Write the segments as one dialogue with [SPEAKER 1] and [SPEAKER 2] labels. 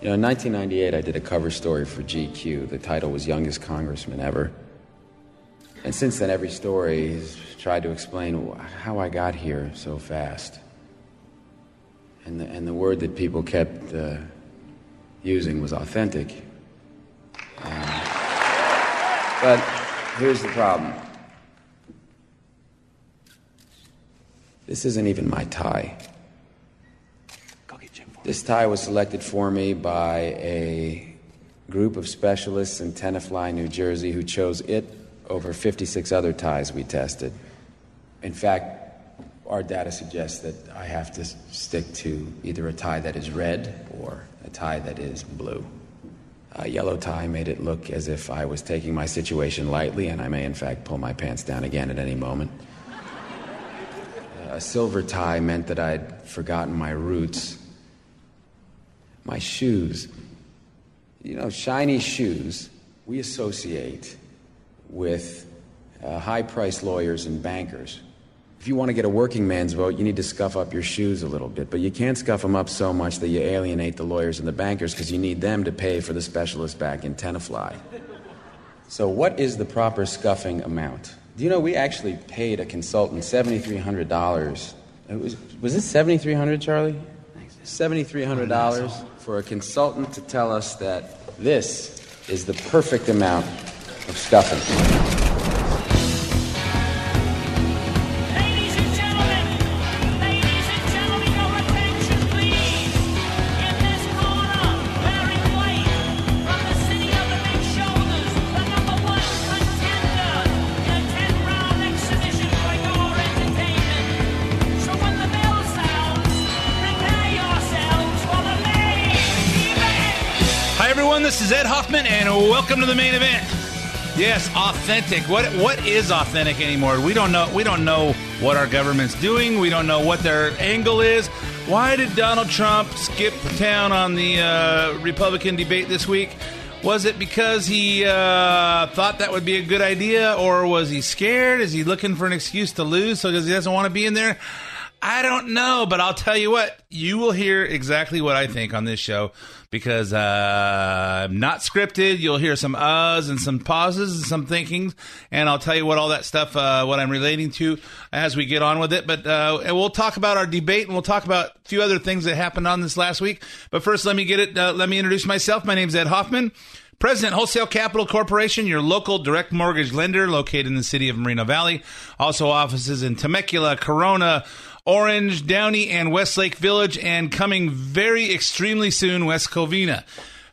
[SPEAKER 1] You know, in 1998, I did a cover story for GQ. The title was Youngest Congressman Ever. And since then, every story has tried to explain how I got here so fast. And the, and the word that people kept uh, using was authentic. Uh, but here's the problem this isn't even my tie. This tie was selected for me by a group of specialists in Tenafly, New Jersey, who chose it over 56 other ties we tested. In fact, our data suggests that I have to stick to either a tie that is red or a tie that is blue. A yellow tie made it look as if I was taking my situation lightly, and I may, in fact, pull my pants down again at any moment. A silver tie meant that I'd forgotten my roots my shoes. You know, shiny shoes we associate with uh, high priced lawyers and bankers. If you want to get a working man's vote, you need to scuff up your shoes a little bit. But you can't scuff them up so much that you alienate the lawyers and the bankers because you need them to pay for the specialist back in Tenafly. So, what is the proper scuffing amount? Do you know we actually paid a consultant $7,300? Was, was it 7300 Charlie? $7,300 for a consultant to tell us that this is the perfect amount of stuffing.
[SPEAKER 2] Welcome to the main event. Yes, authentic. What what is authentic anymore? We don't know. We don't know what our government's doing. We don't know what their angle is. Why did Donald Trump skip town on the uh, Republican debate this week? Was it because he uh, thought that would be a good idea, or was he scared? Is he looking for an excuse to lose so because he doesn't want to be in there? I don't know, but I'll tell you what, you will hear exactly what I think on this show because uh, I'm not scripted. You'll hear some uhs and some pauses and some thinkings, and I'll tell you what all that stuff, uh, what I'm relating to as we get on with it. But uh, we'll talk about our debate and we'll talk about a few other things that happened on this last week. But first, let me get it. Uh, let me introduce myself. My name is Ed Hoffman. President Wholesale Capital Corporation, your local direct mortgage lender located in the city of Moreno Valley. Also offices in Temecula, Corona, Orange, Downey, and Westlake Village, and coming very extremely soon, West Covina.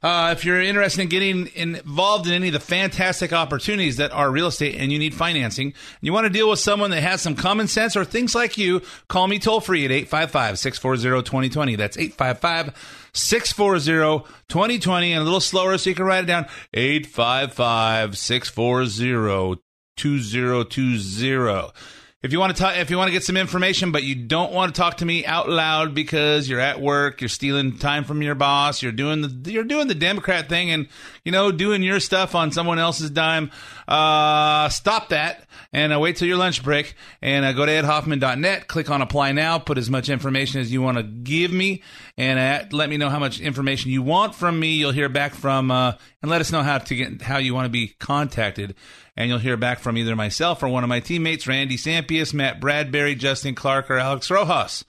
[SPEAKER 2] Uh, if you're interested in getting involved in any of the fantastic opportunities that are real estate and you need financing, and you want to deal with someone that has some common sense or things like you, call me toll free at 855 640 2020. That's 855 640 2020. And a little slower so you can write it down 855 640 2020 if you want to talk, if you want to get some information, but you don't want to talk to me out loud because you're at work, you're stealing time from your boss, you're doing the you're doing the Democrat thing, and you know doing your stuff on someone else's dime. Uh, stop that and uh, wait till your lunch break and uh, go to edhoffman.net. Click on apply now. Put as much information as you want to give me, and uh, let me know how much information you want from me. You'll hear back from uh, and let us know how to get how you want to be contacted and you'll hear back from either myself or one of my teammates, Randy Sampius, Matt Bradbury, Justin Clark, or Alex Rojas.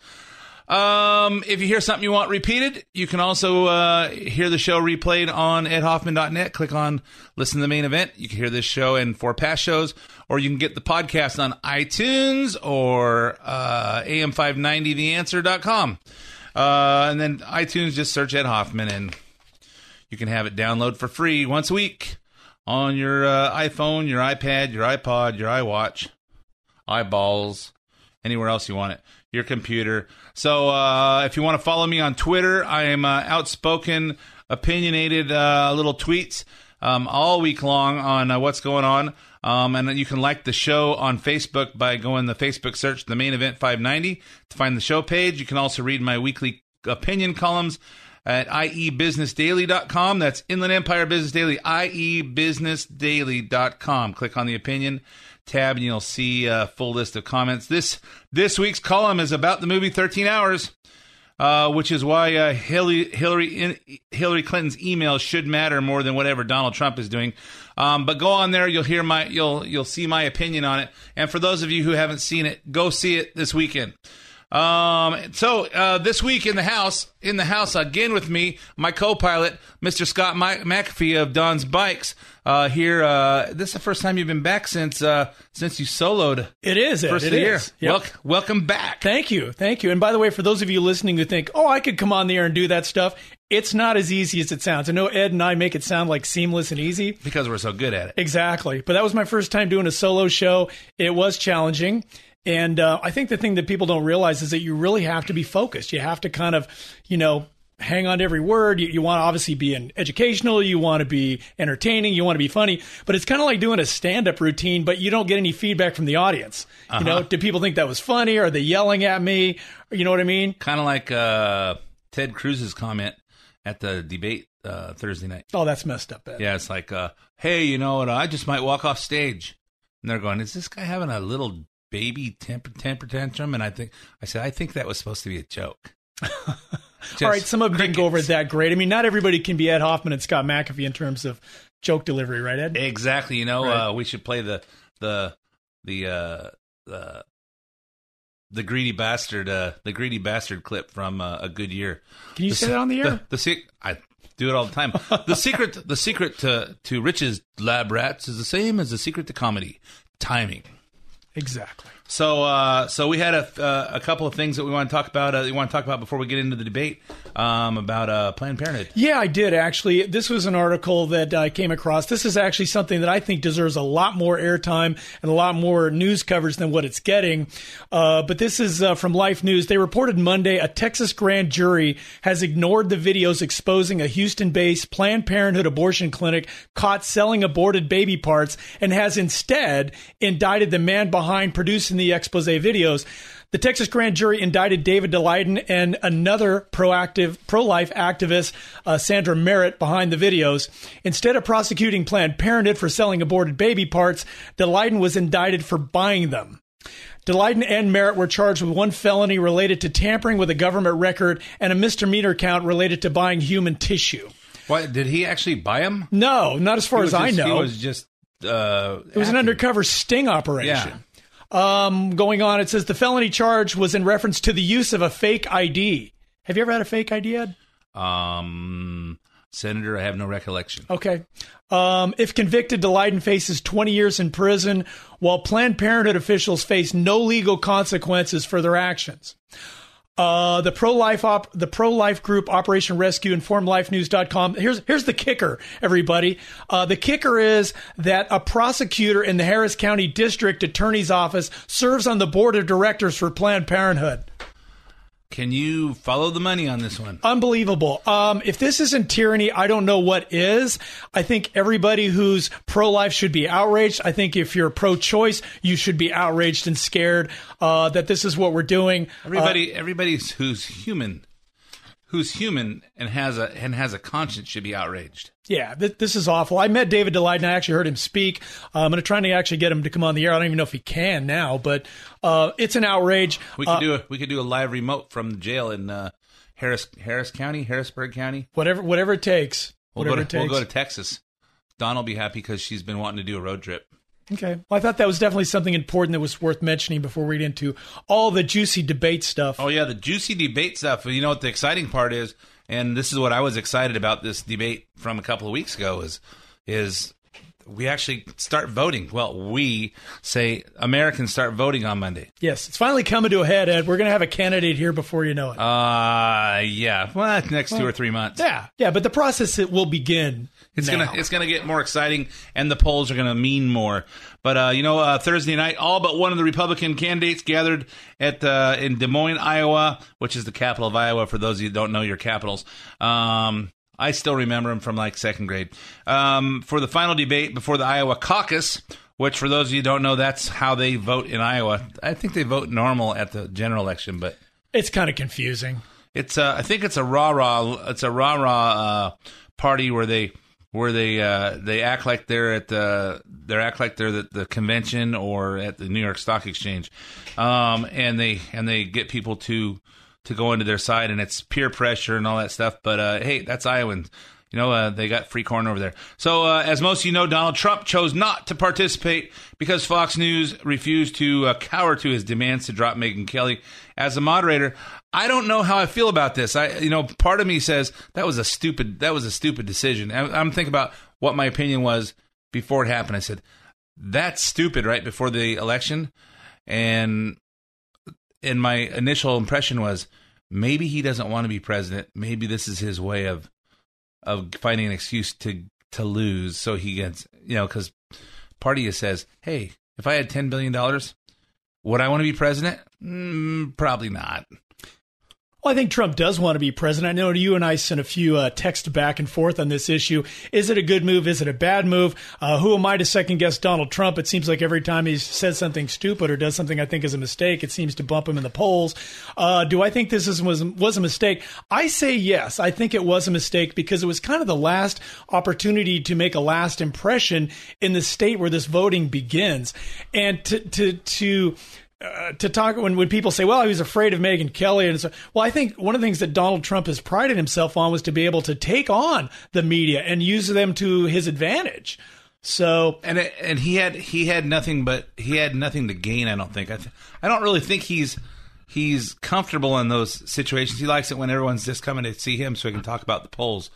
[SPEAKER 2] Um, if you hear something you want repeated, you can also uh, hear the show replayed on edhoffman.net. Click on listen to the main event. You can hear this show and four past shows, or you can get the podcast on iTunes or uh, am590theanswer.com. Uh, and then iTunes, just search Ed Hoffman and you can have it download for free once a week on your uh, iPhone, your iPad, your iPod, your iWatch, eyeballs, anywhere else you want it. your computer. So uh, if you want to follow me on Twitter, I am uh, outspoken, opinionated uh, little tweets um, all week long on uh, what's going on. Um, and you can like the show on Facebook by going the Facebook search the main event 590 to find the show page. You can also read my weekly opinion columns at iebusinessdaily.com. That's Inland Empire Business Daily, iebusinessdaily.com. Click on the opinion tab and you'll see a full list of comments. This this week's column is about the movie 13 Hours. Uh, which is why uh, Hillary Hillary Hillary Clinton's email should matter more than whatever Donald Trump is doing. Um, but go on there, you'll hear my you'll you'll see my opinion on it. And for those of you who haven't seen it, go see it this weekend. Um, so uh, this week in the house, in the house again with me, my co-pilot, Mr. Scott McAfee of Don's Bikes. Uh, here, uh, this is the first time you've been back since uh, since you soloed.
[SPEAKER 3] It is
[SPEAKER 2] first
[SPEAKER 3] it
[SPEAKER 2] of the year.
[SPEAKER 3] Yep.
[SPEAKER 2] Wel- welcome back.
[SPEAKER 3] Thank you, thank you. And by the way, for those of you listening who think, "Oh, I could come on the air and do that stuff," it's not as easy as it sounds. I know Ed and I make it sound like seamless and easy.
[SPEAKER 2] because we're so good at it.
[SPEAKER 3] Exactly. But that was my first time doing a solo show. It was challenging. And uh, I think the thing that people don't realize is that you really have to be focused. You have to kind of, you know, hang on to every word. You, you want to obviously be an educational. You want to be entertaining. You want to be funny. But it's kind of like doing a stand up routine, but you don't get any feedback from the audience. You know, do people think that was funny? Are they yelling at me? You know what I mean?
[SPEAKER 2] Kind of like uh, Ted Cruz's comment at the debate uh, Thursday night.
[SPEAKER 3] Oh, that's messed up. Ed.
[SPEAKER 2] Yeah, it's like, uh, hey, you know what? I just might walk off stage. And they're going, is this guy having a little baby temper, temper tantrum? And I think, I said, I think that was supposed to be a joke.
[SPEAKER 3] All right, some of them didn't go over it that great. I mean, not everybody can be Ed Hoffman and Scott McAfee in terms of joke delivery, right, Ed?
[SPEAKER 2] Exactly. You know,
[SPEAKER 3] Right.
[SPEAKER 2] uh, we should play the, the, the, uh, the, the greedy bastard, uh, the greedy bastard clip from uh, a good year.
[SPEAKER 3] Can you
[SPEAKER 2] The
[SPEAKER 3] say that on the air?
[SPEAKER 2] The, the sec- I do it all the time. the secret, the secret to to riches, lab rats, is the same as the secret to comedy: timing.
[SPEAKER 3] Exactly.
[SPEAKER 2] So, uh, so we had a, uh, a couple of things that we want to talk about. Uh, we want to talk about before we get into the debate um, about uh, Planned Parenthood.
[SPEAKER 3] Yeah, I did actually. This was an article that I came across. This is actually something that I think deserves a lot more airtime and a lot more news coverage than what it's getting. Uh, but this is uh, from Life News. They reported Monday a Texas grand jury has ignored the videos exposing a Houston based Planned Parenthood abortion clinic caught selling aborted baby parts and has instead indicted the man behind producing the expose videos. The Texas grand jury indicted David Daleiden and another proactive pro-life activist, uh, Sandra Merritt, behind the videos. Instead of prosecuting Planned Parenthood for selling aborted baby parts, Daleiden was indicted for buying them. Daleiden and Merritt were charged with one felony related to tampering with a government record and a misdemeanor count related to buying human tissue.
[SPEAKER 2] What did he actually buy them?
[SPEAKER 3] No, not as far as I know.
[SPEAKER 2] he was just. Uh,
[SPEAKER 3] It was an undercover sting operation. Um, going on, it says the felony charge was in reference to the use of a fake ID. Have you ever had a fake ID, Ed?
[SPEAKER 2] Um, Senator, I have no recollection.
[SPEAKER 3] Okay. Um, if convicted, Daleiden faces 20 years in prison, while Planned Parenthood officials face no legal consequences for their actions. Uh, the pro life op, the pro life group Operation Rescue informed lifenews.com. Here's, here's the kicker, everybody. Uh, the kicker is that a prosecutor in the Harris County District Attorney's Office serves on the board of directors for Planned Parenthood.
[SPEAKER 2] Can you follow the money on this one?
[SPEAKER 3] Unbelievable. Um, if this isn't tyranny, I don't know what is. I think everybody who's pro life should be outraged. I think if you're pro choice, you should be outraged and scared uh, that this is what we're doing.
[SPEAKER 2] Everybody, everybody who's human, who's human and has a and has a conscience should be outraged.
[SPEAKER 3] Yeah, th- this is awful. I met David Daleiden and I actually heard him speak. Uh, I'm going to try to actually get him to come on the air. I don't even know if he can now, but uh, it's an outrage.
[SPEAKER 2] We could do a we could do a live remote from the jail in uh, Harris Harris County, Harrisburg County.
[SPEAKER 3] Whatever, whatever it takes.
[SPEAKER 2] We'll
[SPEAKER 3] Whatever
[SPEAKER 2] go to
[SPEAKER 3] it
[SPEAKER 2] we'll go to Texas. Dawn will be happy because she's been wanting to do a road trip.
[SPEAKER 3] Okay. Well, I thought that was definitely something important that was worth mentioning before we get into all the juicy debate stuff.
[SPEAKER 2] Oh yeah, the juicy debate stuff. You know what the exciting part is, and this is what I was excited about this debate from a couple of weeks ago is is we actually start voting. Well, we say Americans start voting on Monday.
[SPEAKER 3] Yes, it's finally coming to a head, Ed. We're going to have a candidate here before you know it.
[SPEAKER 2] Uh yeah. Well, next two or three months.
[SPEAKER 3] yeah, yeah, but the process it will begin.
[SPEAKER 2] It's
[SPEAKER 3] now.
[SPEAKER 2] gonna it's gonna get more exciting, and the polls are gonna mean more. But uh, you know, uh, Thursday night, all but one of the Republican candidates gathered at uh, in Des Moines, Iowa, which is the capital of Iowa. For those of you who don't know your capitals, um, I still remember them from like second grade. Um, for the final debate before the Iowa caucus, which for those of you who don't know, that's how they vote in Iowa. I think they vote normal at the general election, but
[SPEAKER 3] It's kind of confusing.
[SPEAKER 2] it's uh, I think it's a rah rah. It's a rah rah uh, party where they where they uh, they act like they're at the they act like they're at the convention or at the New York Stock Exchange, um, and they and they get people to to go into their side, and it's peer pressure and all that stuff. But uh, hey, that's Iowans. You know, uh, they got free corn over there. So, uh, as most of you know, Donald Trump chose not to participate because Fox News refused to uh, cower to his demands to drop Megyn Kelly as a moderator. I don't know how I feel about this. I, you know, part of me says that was a stupid, that was a stupid decision. I'm, I'm thinking about what my opinion was before it happened. I said, that's stupid, right before the election, and and my initial impression was maybe he doesn't want to be president. Maybe this is his way of of finding an excuse to to lose, so he gets you know because party says, hey, if I had ten billion dollars, would I want to be president? Mm, probably not.
[SPEAKER 3] Well, I think Trump does want to be president. I know you and I sent a few uh, texts back and forth on this issue. Is it a good move? Is it a bad move? Uh, who am I to second guess Donald Trump? It seems like every time he says something stupid or does something I think is a mistake, it seems to bump him in the polls. Uh, do I think this is, was was a mistake? I say yes. I think it was a mistake because it was kind of the last opportunity to make a last impression in the state where this voting begins, and to to to uh, to talk when, when people say, well, he was afraid of Megyn Kelly. And so, well, I think one of the things that Donald Trump has prided himself on was to be able to take on the media and use them to his advantage. So,
[SPEAKER 2] and it, and he had he had nothing but he had nothing to gain. I don't think. I th- I don't really think he's he's comfortable in those situations. He likes it when everyone's just coming to see him so he can talk about the polls.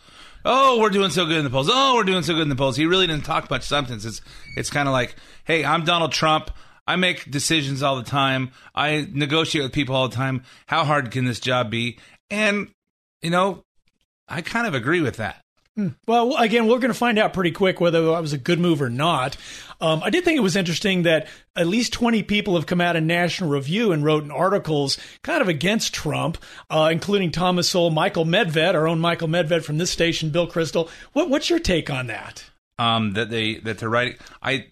[SPEAKER 2] Oh, we're doing so good in the polls. Oh, we're doing so good in the polls. He really didn't talk much substance. It's it's kind of like, hey, I'm Donald Trump. I make decisions all the time. I negotiate with people all the time. How hard can this job be? And you know, I kind of agree with that.
[SPEAKER 3] Well, again, we're going to find out pretty quick whether that was a good move or not. Um, I did think it was interesting that at least 20 people have come out in National Review and wrote in articles kind of against Trump, uh, including Thomas Sowell, Michael Medved, our own Michael Medved from this station, Bill Kristol. What, what's your take on that?
[SPEAKER 2] um, that they that they're writing. I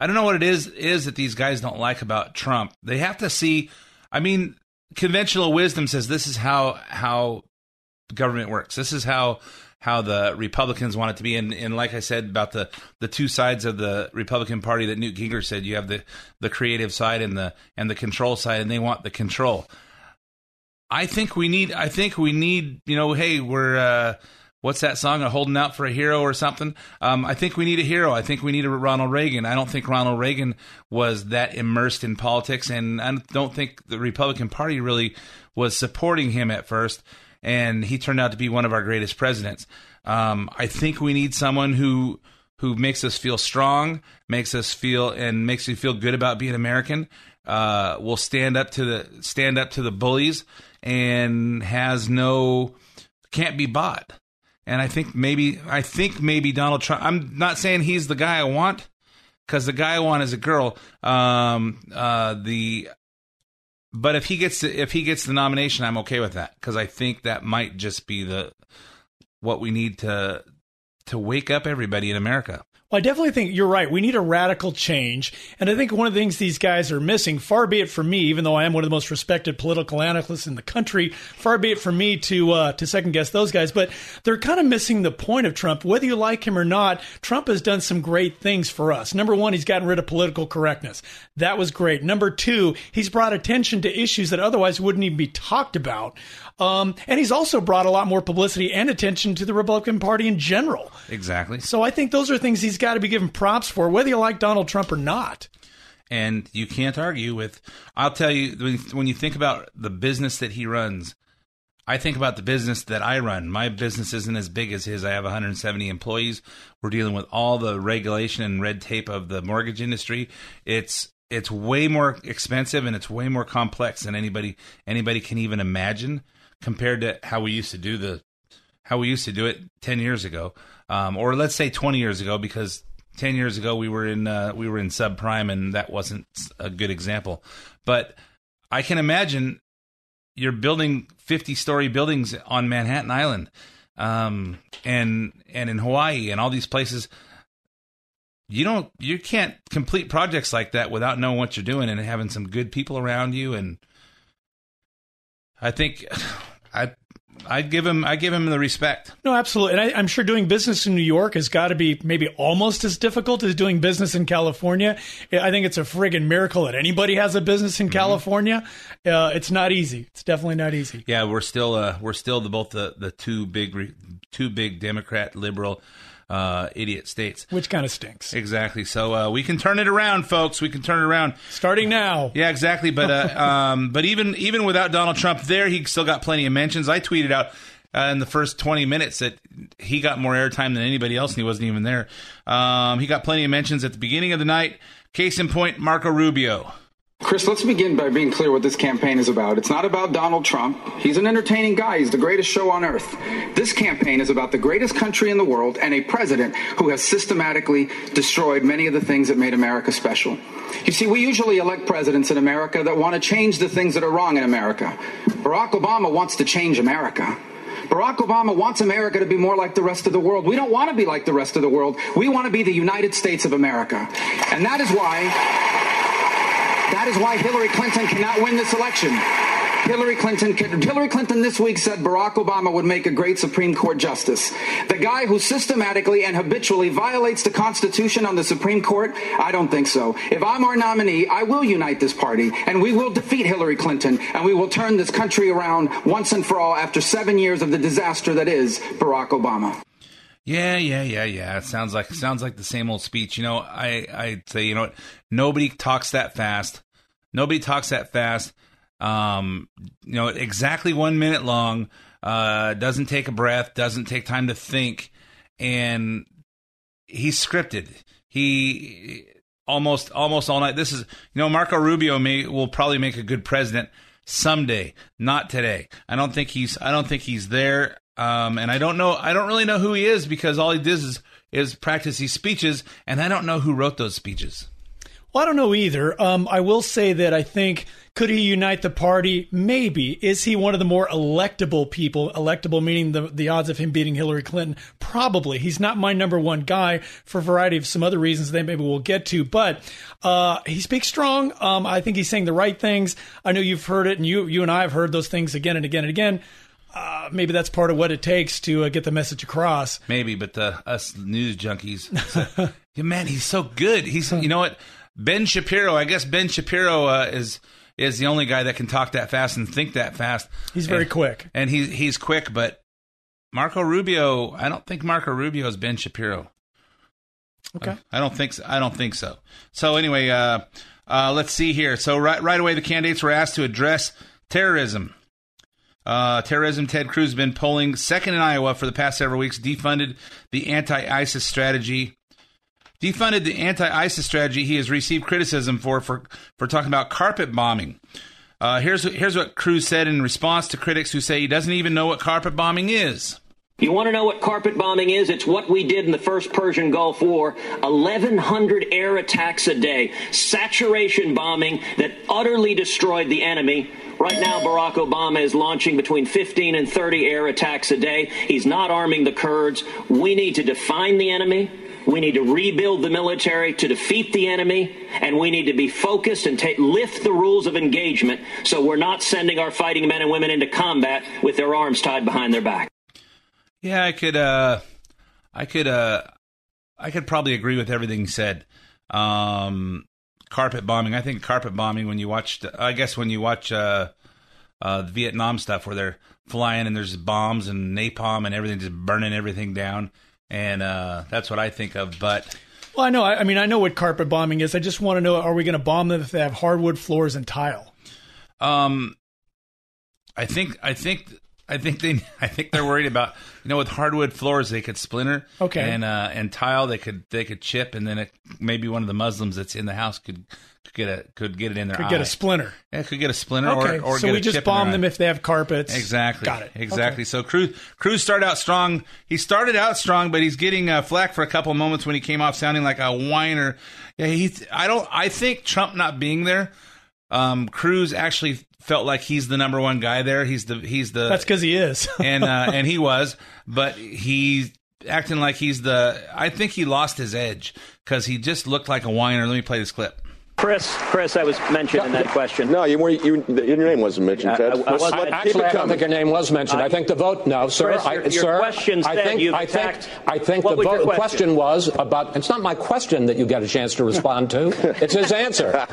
[SPEAKER 2] I don't know what it is is that these guys don't like about Trump. They have to see. I mean, conventional wisdom says this is how how government works. This is how how the Republicans want it to be. And, and like I said about the the two sides of the Republican Party that Newt Gingrich said, you have the the creative side and the and the control side, and they want the control. I think we need. I think we need. You know, hey, we're. Uh, what's that song? A holding out for a hero or something. Um, I think we need a hero. I think we need a Ronald Reagan. I don't think Ronald Reagan was that immersed in politics, and I don't think the Republican Party really was supporting him at first. And he turned out to be one of our greatest presidents. Um, I think we need someone who who makes us feel strong, makes us feel and makes you feel good about being American. Uh, will stand up to the stand up to the bullies and has no can't be bought. And I think maybe I think maybe Donald Trump. I'm not saying he's the guy I want because the guy I want is a girl. Um, uh, the but if he gets the, if he gets the nomination, I'm okay with that because I think that might just be the what we need to to wake up everybody in America.
[SPEAKER 3] Well, I definitely think you're right. We need a radical change. And I think one of the things these guys are missing, far be it from me, even though I am one of the most respected political analysts in the country, far be it from me to uh, to second guess those guys, but they're kind of missing the point of Trump. Whether you like him or not, Trump has done some great things for us. Number one, he's gotten rid of political correctness. That was great. Number two, he's brought attention to issues that otherwise wouldn't even be talked about. Um, and he's also brought a lot more publicity and attention to the Republican Party in general.
[SPEAKER 2] Exactly.
[SPEAKER 3] So I think those are things he's got to be given props for, whether you like Donald Trump or not.
[SPEAKER 2] and you can't argue with. I'll tell you when when you think about the business that he runs, I think about the business that I run. My business isn't as big as his. I have 170 employees. We're dealing with all the regulation and red tape of the mortgage industry. It's it's way more expensive and it's way more complex than anybody anybody can even imagine compared to how we used to do the how we used to do it 10 years ago um, or let's say 20 years ago because 10 years ago we were in uh, we were in subprime and that wasn't a good example. But i can imagine you're building 50 story buildings on manhattan island um, and and in hawaii and all these places. You don't you can't complete projects like that without knowing what you're doing and having some good people around you. And i think i I'd give him. I give him the respect.
[SPEAKER 3] No, absolutely, and I, am sure doing business in New York has got to be maybe almost as difficult as doing business in California. I think it's a friggin' miracle that anybody has a business in mm-hmm. California. Uh, it's not easy. It's definitely not easy.
[SPEAKER 2] Yeah, we're still uh, we're still the both the the two big two big Democrat liberal uh, idiot states.
[SPEAKER 3] Which kind of stinks.
[SPEAKER 2] Exactly. So uh, we can turn it around, folks. We can turn it around.
[SPEAKER 3] Starting now.
[SPEAKER 2] Yeah, exactly. But uh, um, but even even without Donald Trump there, he still got plenty of mentions. I tweeted out. Uh, in the first 20 minutes that he got more airtime than anybody else and he wasn't even there. Um, he got plenty of mentions at the beginning of the night. Case in point, Marco Rubio.
[SPEAKER 4] Chris, let's begin by being clear what this campaign is about. It's not about Donald Trump. He's an entertaining guy. He's the greatest show on earth. This campaign is about the greatest country in the world and a president who has systematically destroyed many of the things that made America special. You see, we usually elect presidents in America that want to change the things that are wrong in America. Barack Obama wants to change America. Barack Obama wants America to be more like the rest of the world. We don't want to be like the rest of the world. We want to be the United States of America. And that is why that is why Hillary Clinton cannot win this election. Hillary Clinton, Hillary Clinton this week said Barack Obama would make a great Supreme Court justice. The guy who systematically and habitually violates the Constitution on the Supreme Court, I don't think so. If I'm our nominee, I will unite this party and we will defeat Hillary Clinton and we will turn this country around once and for all after seven years of the disaster that is Barack Obama.
[SPEAKER 2] Yeah, yeah, yeah, yeah. It sounds like sounds like the same old speech. You know, I I say, you know what? Nobody talks that fast. Nobody talks that fast. Um, you know, exactly one minute long. Uh, doesn't take a breath. Doesn't take time to think. And he's scripted. He almost almost all night. This is you know Marco Rubio may will probably make a good president someday, not today. I don't think he's I don't think he's there. Um, and I don't know, I don't really know who he is because all he does is, is practice these speeches, and I don't know who wrote those speeches.
[SPEAKER 3] Well, I don't know either. Um, I will say that I think could he unite the party? Maybe. Is he one of the more electable people? Electable meaning the the odds of him beating Hillary Clinton? Probably. He's not my number one guy for a variety of some other reasons that maybe we'll get to. But uh, he speaks strong. Um, I think he's saying the right things. I know you've heard it, and you you and I have heard those things again and again and again uh, maybe that's part of what it takes to uh, get the message across.
[SPEAKER 2] Maybe, but the us news junkies, so, yeah, man, he's so good. He's you know what Ben Shapiro. I guess Ben Shapiro uh, is is the only guy that can talk that fast and think that fast.
[SPEAKER 3] He's very
[SPEAKER 2] and,
[SPEAKER 3] quick,
[SPEAKER 2] and he's he's quick. But Marco Rubio, I don't think Marco Rubio is Ben Shapiro.
[SPEAKER 3] Okay,
[SPEAKER 2] I don't think so. I don't think so. So anyway, uh, uh, let's see here. So right right away, the candidates were asked to address terrorism. Uh, terrorism, Ted Cruz has been polling second in Iowa for the past several weeks, defunded the anti ISIS strategy. Defunded the anti ISIS strategy he has received criticism for, for, for talking about carpet bombing. Uh, here's, here's what Cruz said in response to critics who say he doesn't even know what carpet bombing is.
[SPEAKER 5] You want to know what carpet bombing is? It's what we did in the first Persian Gulf War 1,100 air attacks a day, saturation bombing that utterly destroyed the enemy. Right now, Barack Obama is launching between 15 and 30 air attacks a day. He's not arming the Kurds. We need to define the enemy. We need to rebuild the military to defeat the enemy, and we need to be focused and lift the rules of engagement so we're not sending our fighting men and women into combat with their arms tied behind their back.
[SPEAKER 2] Yeah, I could, uh, I could, uh, I could probably agree with everything said. Um, carpet bombing. I think carpet bombing when you watch, I guess when you watch uh, uh, the Vietnam stuff where they're flying and there's bombs and napalm and everything just burning everything down, and uh, that's what I think of. But
[SPEAKER 3] well, I know. I, I mean, I know what carpet bombing is. I just want to know: Are we going to bomb them if they have hardwood floors and tile?
[SPEAKER 2] Um, I think I think I think they. I think they're worried about you know with hardwood floors they could splinter.
[SPEAKER 3] Okay.
[SPEAKER 2] And uh, and tile they could they could chip and then it, maybe one of the Muslims that's in the house could could get a could get it in their
[SPEAKER 3] Could
[SPEAKER 2] eye.
[SPEAKER 3] get a splinter.
[SPEAKER 2] Yeah, could get a splinter
[SPEAKER 3] Okay,
[SPEAKER 2] or or
[SPEAKER 3] so
[SPEAKER 2] get
[SPEAKER 3] we
[SPEAKER 2] a
[SPEAKER 3] just
[SPEAKER 2] chip in their
[SPEAKER 3] bomb
[SPEAKER 2] eye.
[SPEAKER 3] them if they have carpets.
[SPEAKER 2] Exactly.
[SPEAKER 3] Got it.
[SPEAKER 2] Exactly.
[SPEAKER 3] Okay.
[SPEAKER 2] So Cruz Cruz started out strong. He started out strong, but he's getting uh, flack for a couple of moments when he came off sounding like a whiner. Yeah, he. I don't. I think Trump not being there, um, Cruz actually felt like he's the number one guy there. He's the. He's the.
[SPEAKER 3] That's because he is.
[SPEAKER 2] and uh, and he was, but he's acting like he's the. I think he lost his edge because he just looked like a whiner. Let me play this clip.
[SPEAKER 5] Chris, Chris, I was mentioned in that question.
[SPEAKER 6] No, you weren't. You, your name wasn't mentioned, Ted.
[SPEAKER 5] I- I
[SPEAKER 6] Let's-
[SPEAKER 5] wasn't-
[SPEAKER 6] let's keep
[SPEAKER 7] Actually, I don't think your name was mentioned. I think the vote. No, sir.
[SPEAKER 5] Chris,
[SPEAKER 7] I,
[SPEAKER 5] your- your
[SPEAKER 7] sir,
[SPEAKER 5] question
[SPEAKER 7] I think.
[SPEAKER 5] you've
[SPEAKER 7] I think. I think the vote
[SPEAKER 5] question?
[SPEAKER 7] question was about. It's not my question that you get a chance to respond to. it's his answer.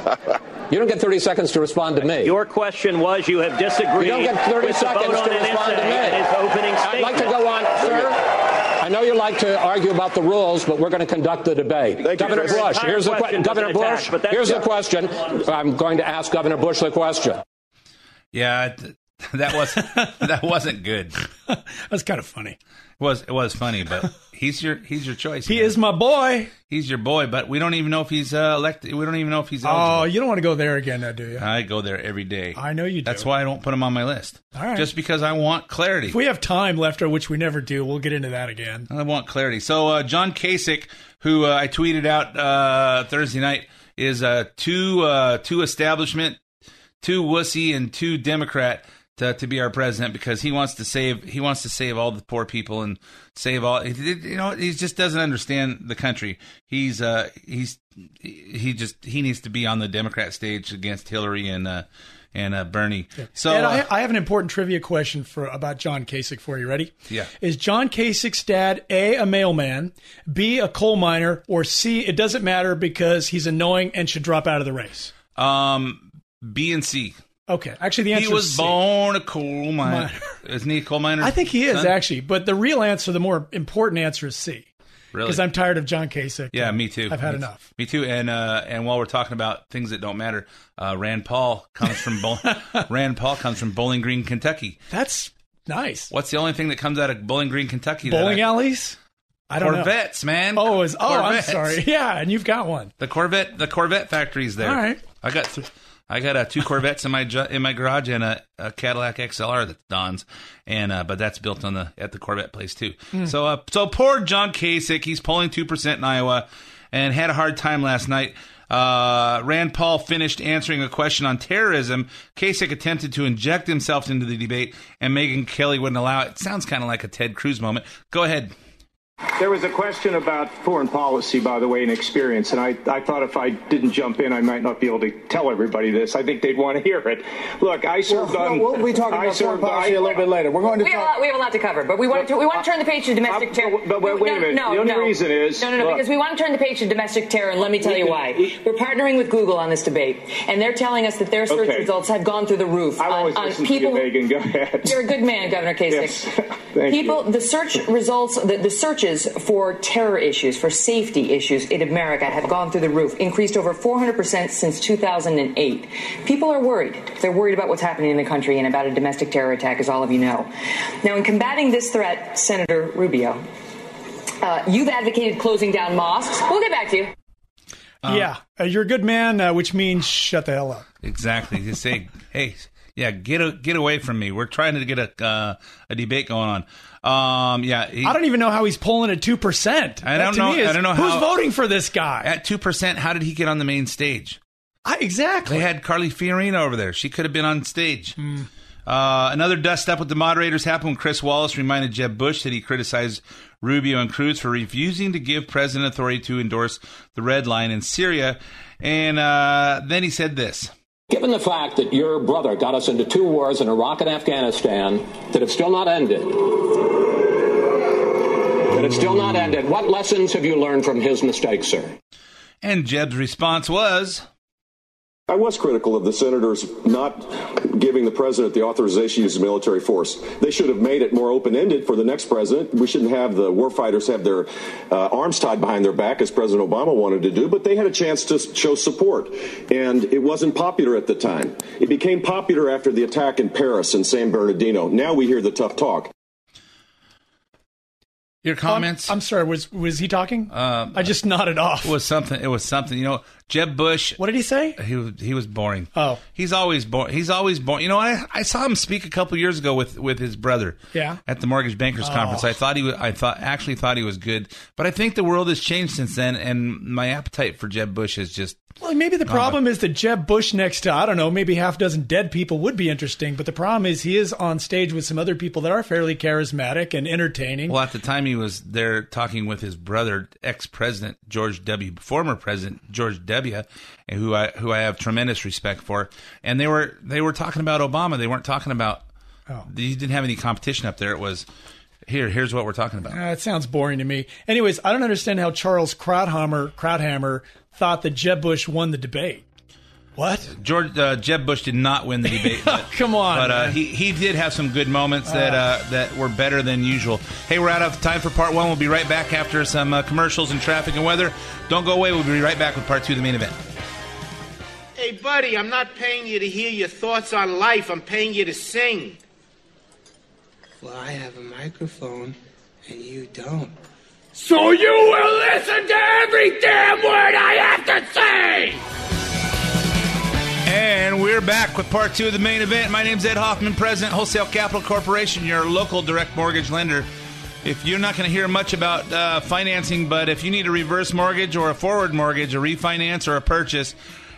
[SPEAKER 7] You don't get 30 seconds to respond to me.
[SPEAKER 5] Your question was you have disagreed
[SPEAKER 7] You don't get 30 seconds to respond to me.
[SPEAKER 5] his opening
[SPEAKER 7] I'd like to go on, sir. I know you like to argue about the rules, but we're going to conduct the debate.
[SPEAKER 6] Thank
[SPEAKER 7] Governor
[SPEAKER 6] Chris.
[SPEAKER 7] Bush,
[SPEAKER 5] Your
[SPEAKER 7] here's the
[SPEAKER 5] question
[SPEAKER 7] question.
[SPEAKER 5] was
[SPEAKER 7] Governor
[SPEAKER 5] an attack,
[SPEAKER 7] Bush,
[SPEAKER 5] but
[SPEAKER 7] here's the question. I'm going to ask Governor Bush the question.
[SPEAKER 2] Yeah, that was that wasn't good. It
[SPEAKER 3] That's kind of funny.
[SPEAKER 2] Was it was funny, but he's your he's your choice.
[SPEAKER 3] He
[SPEAKER 2] man.
[SPEAKER 3] is my boy.
[SPEAKER 2] He's your boy, but we don't even know if he's uh, elected. We don't even know if he's
[SPEAKER 3] Oh, you don't want to go there again, now, do you?
[SPEAKER 2] I go there every day.
[SPEAKER 3] I know you do.
[SPEAKER 2] That's why I don't put him on my list.
[SPEAKER 3] All right.
[SPEAKER 2] Just because I want clarity.
[SPEAKER 3] If we have time left, or which we never do, we'll get into that again.
[SPEAKER 2] I want clarity. So uh, John Kasich, who uh, I tweeted out uh, Thursday night, is uh, too uh, too establishment, too wussy, and too Democrat to, to be our president because he wants to save he wants to save all the poor people and save all you know he just doesn't understand the country. He's uh he's he just he needs to be on the Democrat stage against Hillary and uh and uh, Bernie. So
[SPEAKER 3] and I,
[SPEAKER 2] uh,
[SPEAKER 3] I have an important trivia question for about John Kasich for you. Ready?
[SPEAKER 2] Yeah.
[SPEAKER 3] Is John Kasich's dad A, a mailman, B, a coal miner, or C, it doesn't matter because he's annoying and should drop out of the race?
[SPEAKER 2] um B and C.
[SPEAKER 3] Okay. Actually, the answer is.
[SPEAKER 2] He was born a coal miner. Isn't he a coal miner?
[SPEAKER 3] I think he is
[SPEAKER 2] son?
[SPEAKER 3] actually, but the real answer, the more important answer is C.
[SPEAKER 2] Really?
[SPEAKER 3] Because I'm tired of John Kasich.
[SPEAKER 2] Yeah, me too.
[SPEAKER 3] I've had
[SPEAKER 2] Me-
[SPEAKER 3] enough.
[SPEAKER 2] Me too. And uh, and while we're talking about things that don't matter, uh, Rand Paul comes from Bowl- Rand Paul comes from Bowling Green, Kentucky.
[SPEAKER 3] That's nice.
[SPEAKER 2] What's the only thing that comes out of Bowling Green, Kentucky? that
[SPEAKER 3] Bowling
[SPEAKER 2] I-
[SPEAKER 3] alleys? I don't
[SPEAKER 2] Corvettes, man.
[SPEAKER 3] Oh, is, oh, I'm sorry. Yeah, and you've got one.
[SPEAKER 2] The Corvette, the Corvette factory's there.
[SPEAKER 3] All right.
[SPEAKER 2] I got, th- I got uh, two Corvettes in my ju- in my garage and a, a Cadillac XLR that's Don's, and uh, but that's built on the at the Corvette place too.
[SPEAKER 3] Hmm.
[SPEAKER 2] So uh, so poor John Kasich, he's polling two percent in Iowa, and had a hard time last night. Uh, Rand Paul finished answering a question on terrorism. Kasich attempted to inject himself into the debate, and Megyn Kelly wouldn't allow it. Sounds kind of like a Ted Cruz moment. Go ahead.
[SPEAKER 8] There was a question about foreign policy, by the way, and experience, and I, I thought if I didn't jump in, I might not be able to tell everybody this. I think they'd want to hear it. Look, I served
[SPEAKER 9] Well,
[SPEAKER 8] on.
[SPEAKER 9] no, we'll be talking
[SPEAKER 8] I
[SPEAKER 9] about foreign policy
[SPEAKER 8] I-
[SPEAKER 9] a little bit later. We're going to
[SPEAKER 10] We have, a
[SPEAKER 9] talk.
[SPEAKER 10] lot, we have a lot to cover, but we want to we want to turn the page to domestic terror.
[SPEAKER 8] but- but wait a
[SPEAKER 10] no,
[SPEAKER 8] minute.
[SPEAKER 10] No,
[SPEAKER 8] The only
[SPEAKER 10] no.
[SPEAKER 8] reason is-
[SPEAKER 10] no, no, no,
[SPEAKER 8] look.
[SPEAKER 10] because we want to turn the page to domestic terror, and let me tell
[SPEAKER 8] We
[SPEAKER 10] you why.
[SPEAKER 8] we-
[SPEAKER 10] We're partnering with Google on this debate, and they're telling us that their search
[SPEAKER 8] Okay.
[SPEAKER 10] results have gone through the roof
[SPEAKER 8] I've
[SPEAKER 10] on,
[SPEAKER 8] always
[SPEAKER 10] on people.
[SPEAKER 8] to you, Megyn. Go ahead.
[SPEAKER 10] You're a good man, Governor Kasich.
[SPEAKER 8] Yes. Thank
[SPEAKER 10] People,
[SPEAKER 8] you.
[SPEAKER 10] the search results, the, the searches for terror issues, for safety issues in America have gone through the roof, increased over 400% since 2008. People are worried. They're worried about what's happening in the country and about a domestic terror attack, as all of you know. Now, in combating this threat, Senator Rubio, uh, you've advocated closing down mosques. We'll get back to you.
[SPEAKER 3] yeah. Uh, you're a good man, uh, which means shut the hell up.
[SPEAKER 2] Exactly. Just say, hey, yeah, get a, get away from me. We're trying to get a uh, a debate going on. Um, yeah, he-
[SPEAKER 3] I don't even know how he's pulling at 2%.
[SPEAKER 2] I don't know-
[SPEAKER 3] is-
[SPEAKER 2] I don't know
[SPEAKER 3] Who's
[SPEAKER 2] how-
[SPEAKER 3] voting for this guy?
[SPEAKER 2] at two percent. How did he get on the main stage?
[SPEAKER 3] I, exactly.
[SPEAKER 2] They had Carly Fiorina over there. She could have been on stage. Uh, another dust up with the moderators happened when Chris Wallace reminded Jeb Bush that he criticized Rubio and Cruz for refusing to give President authority to endorse the red line in Syria. And uh, then he said this.
[SPEAKER 7] Given the fact that your brother got us into two wars in Iraq and Afghanistan that have still not ended, that have still not ended, what lessons have you learned from his mistakes, sir?
[SPEAKER 2] And Jeb's response was,
[SPEAKER 6] I was critical of the senators not giving the president the authorization to use military force. They should have made it more open ended for the next president. We shouldn't have the warfighters have their uh, arms tied behind their back, as President Obama wanted to do, but they had a chance to show support. And it wasn't popular at the time. It became popular after the attack in Paris and San Bernardino. Now we hear the tough talk.
[SPEAKER 2] Your comments?
[SPEAKER 3] I'm, I'm sorry. Was was he talking?
[SPEAKER 2] Um,
[SPEAKER 3] I just nodded off.
[SPEAKER 2] It was something. It was something. You know, Jeb Bush.
[SPEAKER 3] What did he say?
[SPEAKER 2] He was he was boring.
[SPEAKER 3] Oh,
[SPEAKER 2] he's always boring. He's always boring. You know, I I saw him speak a couple years ago with with his brother.
[SPEAKER 3] Yeah.
[SPEAKER 2] At the Mortgage Bankers
[SPEAKER 3] Oh.
[SPEAKER 2] Conference, I thought he was. I thought actually thought he was good, but I think the world has changed since then, and my appetite for Jeb Bush is just.
[SPEAKER 3] Well, maybe the problem is that Jeb Bush next to I don't know, maybe half dozen dead people would be interesting, but the problem is he is on stage with some other people that are fairly charismatic and entertaining.
[SPEAKER 2] Well, at the time he was there talking with his brother, ex-president George W. Former President George W. and Who I who I have tremendous respect for, and they were they were talking about Obama. They weren't talking about.
[SPEAKER 3] Oh.
[SPEAKER 2] He didn't have any competition up there. It was here. Here's what we're talking about.
[SPEAKER 3] Uh, it sounds boring to me. Anyways, I don't understand how Charles Krauthammer, Krauthammer thought that Jeb Bush won the debate. What?
[SPEAKER 2] George uh, Jeb Bush did not win the debate. But,
[SPEAKER 3] Come on,
[SPEAKER 2] but uh,
[SPEAKER 3] man.
[SPEAKER 2] he he did have some good moments that uh, that were better than usual. Hey, we're out of time for part one. We'll be right back after some uh, commercials and traffic and weather. Don't go away. We'll be right back with part two of the main event.
[SPEAKER 9] Hey, buddy, I'm not paying you to hear your thoughts on life. I'm paying you to sing.
[SPEAKER 11] Well, I have a microphone and you don't.
[SPEAKER 9] So you will listen to every damn word I have to say!
[SPEAKER 2] With part two of the main event. My name's Ed Hoffman, President, Wholesale Capital Corporation, your local direct mortgage lender. If you're not going to hear much about uh, financing, but if you need a reverse mortgage or a forward mortgage, a refinance or a purchase,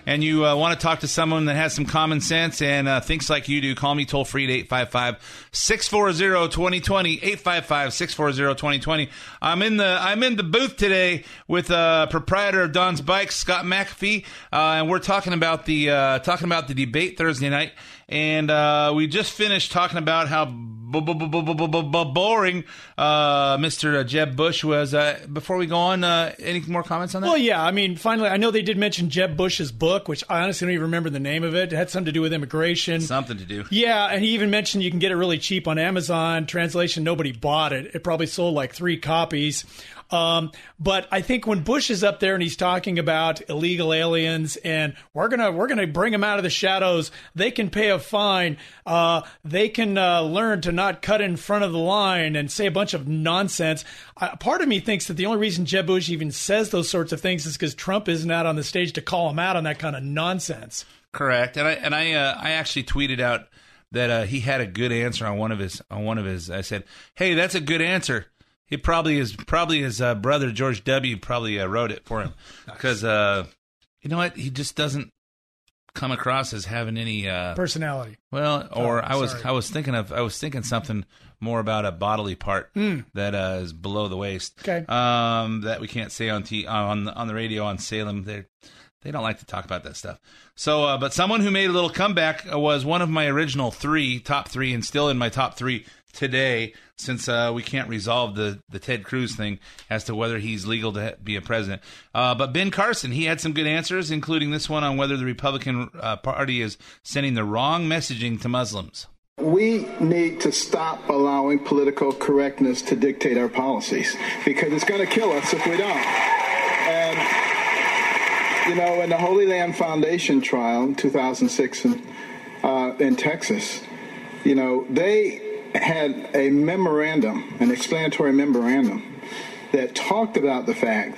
[SPEAKER 2] and you uh, want to talk to someone that has some common sense and uh, thinks like you do, call me toll free at 855 640 2020. 855 640 2020. I'm in the I'm in the booth today with uh, proprietor of Don's Bikes, Scott McAfee, uh, and we're talking about the uh, talking about the debate Thursday night. And uh, we just finished talking about how boring uh, Mr. Jeb Bush was. Before we go on, any more comments on that?
[SPEAKER 3] Well, yeah. I mean, finally, I know they did mention Jeb Bush's book, which I honestly don't even remember the name of it. It had something to do with immigration.
[SPEAKER 2] Something to do.
[SPEAKER 3] Yeah, and he even mentioned you can get it really cheap on Amazon. Translation: Nobody bought it. It probably sold like three copies. Um, but I think when Bush is up there and he's talking about illegal aliens and we're gonna we're gonna bring them out of the shadows, they can pay a fine. Uh, they can uh, learn to not cut in front of the line and say a bunch of nonsense. Uh, part of me thinks that the only reason Jeb Bush even says those sorts of things is because Trump isn't out on the stage to call him out on that kind of nonsense.
[SPEAKER 2] Correct, and I and I uh, I actually tweeted out that uh, he had a good answer on one of his on one of his. I said, "Hey, that's a good answer." He probably is probably his uh, brother George W. probably uh, wrote it for him because uh, you know what he just doesn't come across as having any uh,
[SPEAKER 3] Personality.
[SPEAKER 2] Well, or
[SPEAKER 3] Oh,
[SPEAKER 2] I was
[SPEAKER 3] sorry.
[SPEAKER 2] I was thinking of I was thinking something more about a bodily part
[SPEAKER 3] Mm.
[SPEAKER 2] that uh, is below the waist.
[SPEAKER 3] Okay.
[SPEAKER 2] Um, that we can't say on t on the- on the radio on Salem. They they don't like to talk about that stuff. So, uh, but someone who made a little comeback was one of my original three, top three, and still in my top three today. Since uh, we can't resolve the the Ted Cruz thing as to whether he's legal to be a president, uh, but Ben Carson he had some good answers, including this one on whether the Republican uh, Party is sending the wrong messaging to Muslims.
[SPEAKER 12] We need to stop allowing political correctness to dictate our policies because it's going to kill us if we don't. And, you know, in the Holy Land Foundation trial in 2006 in, uh, in Texas, you know, they had a memorandum, an explanatory memorandum, that talked about the fact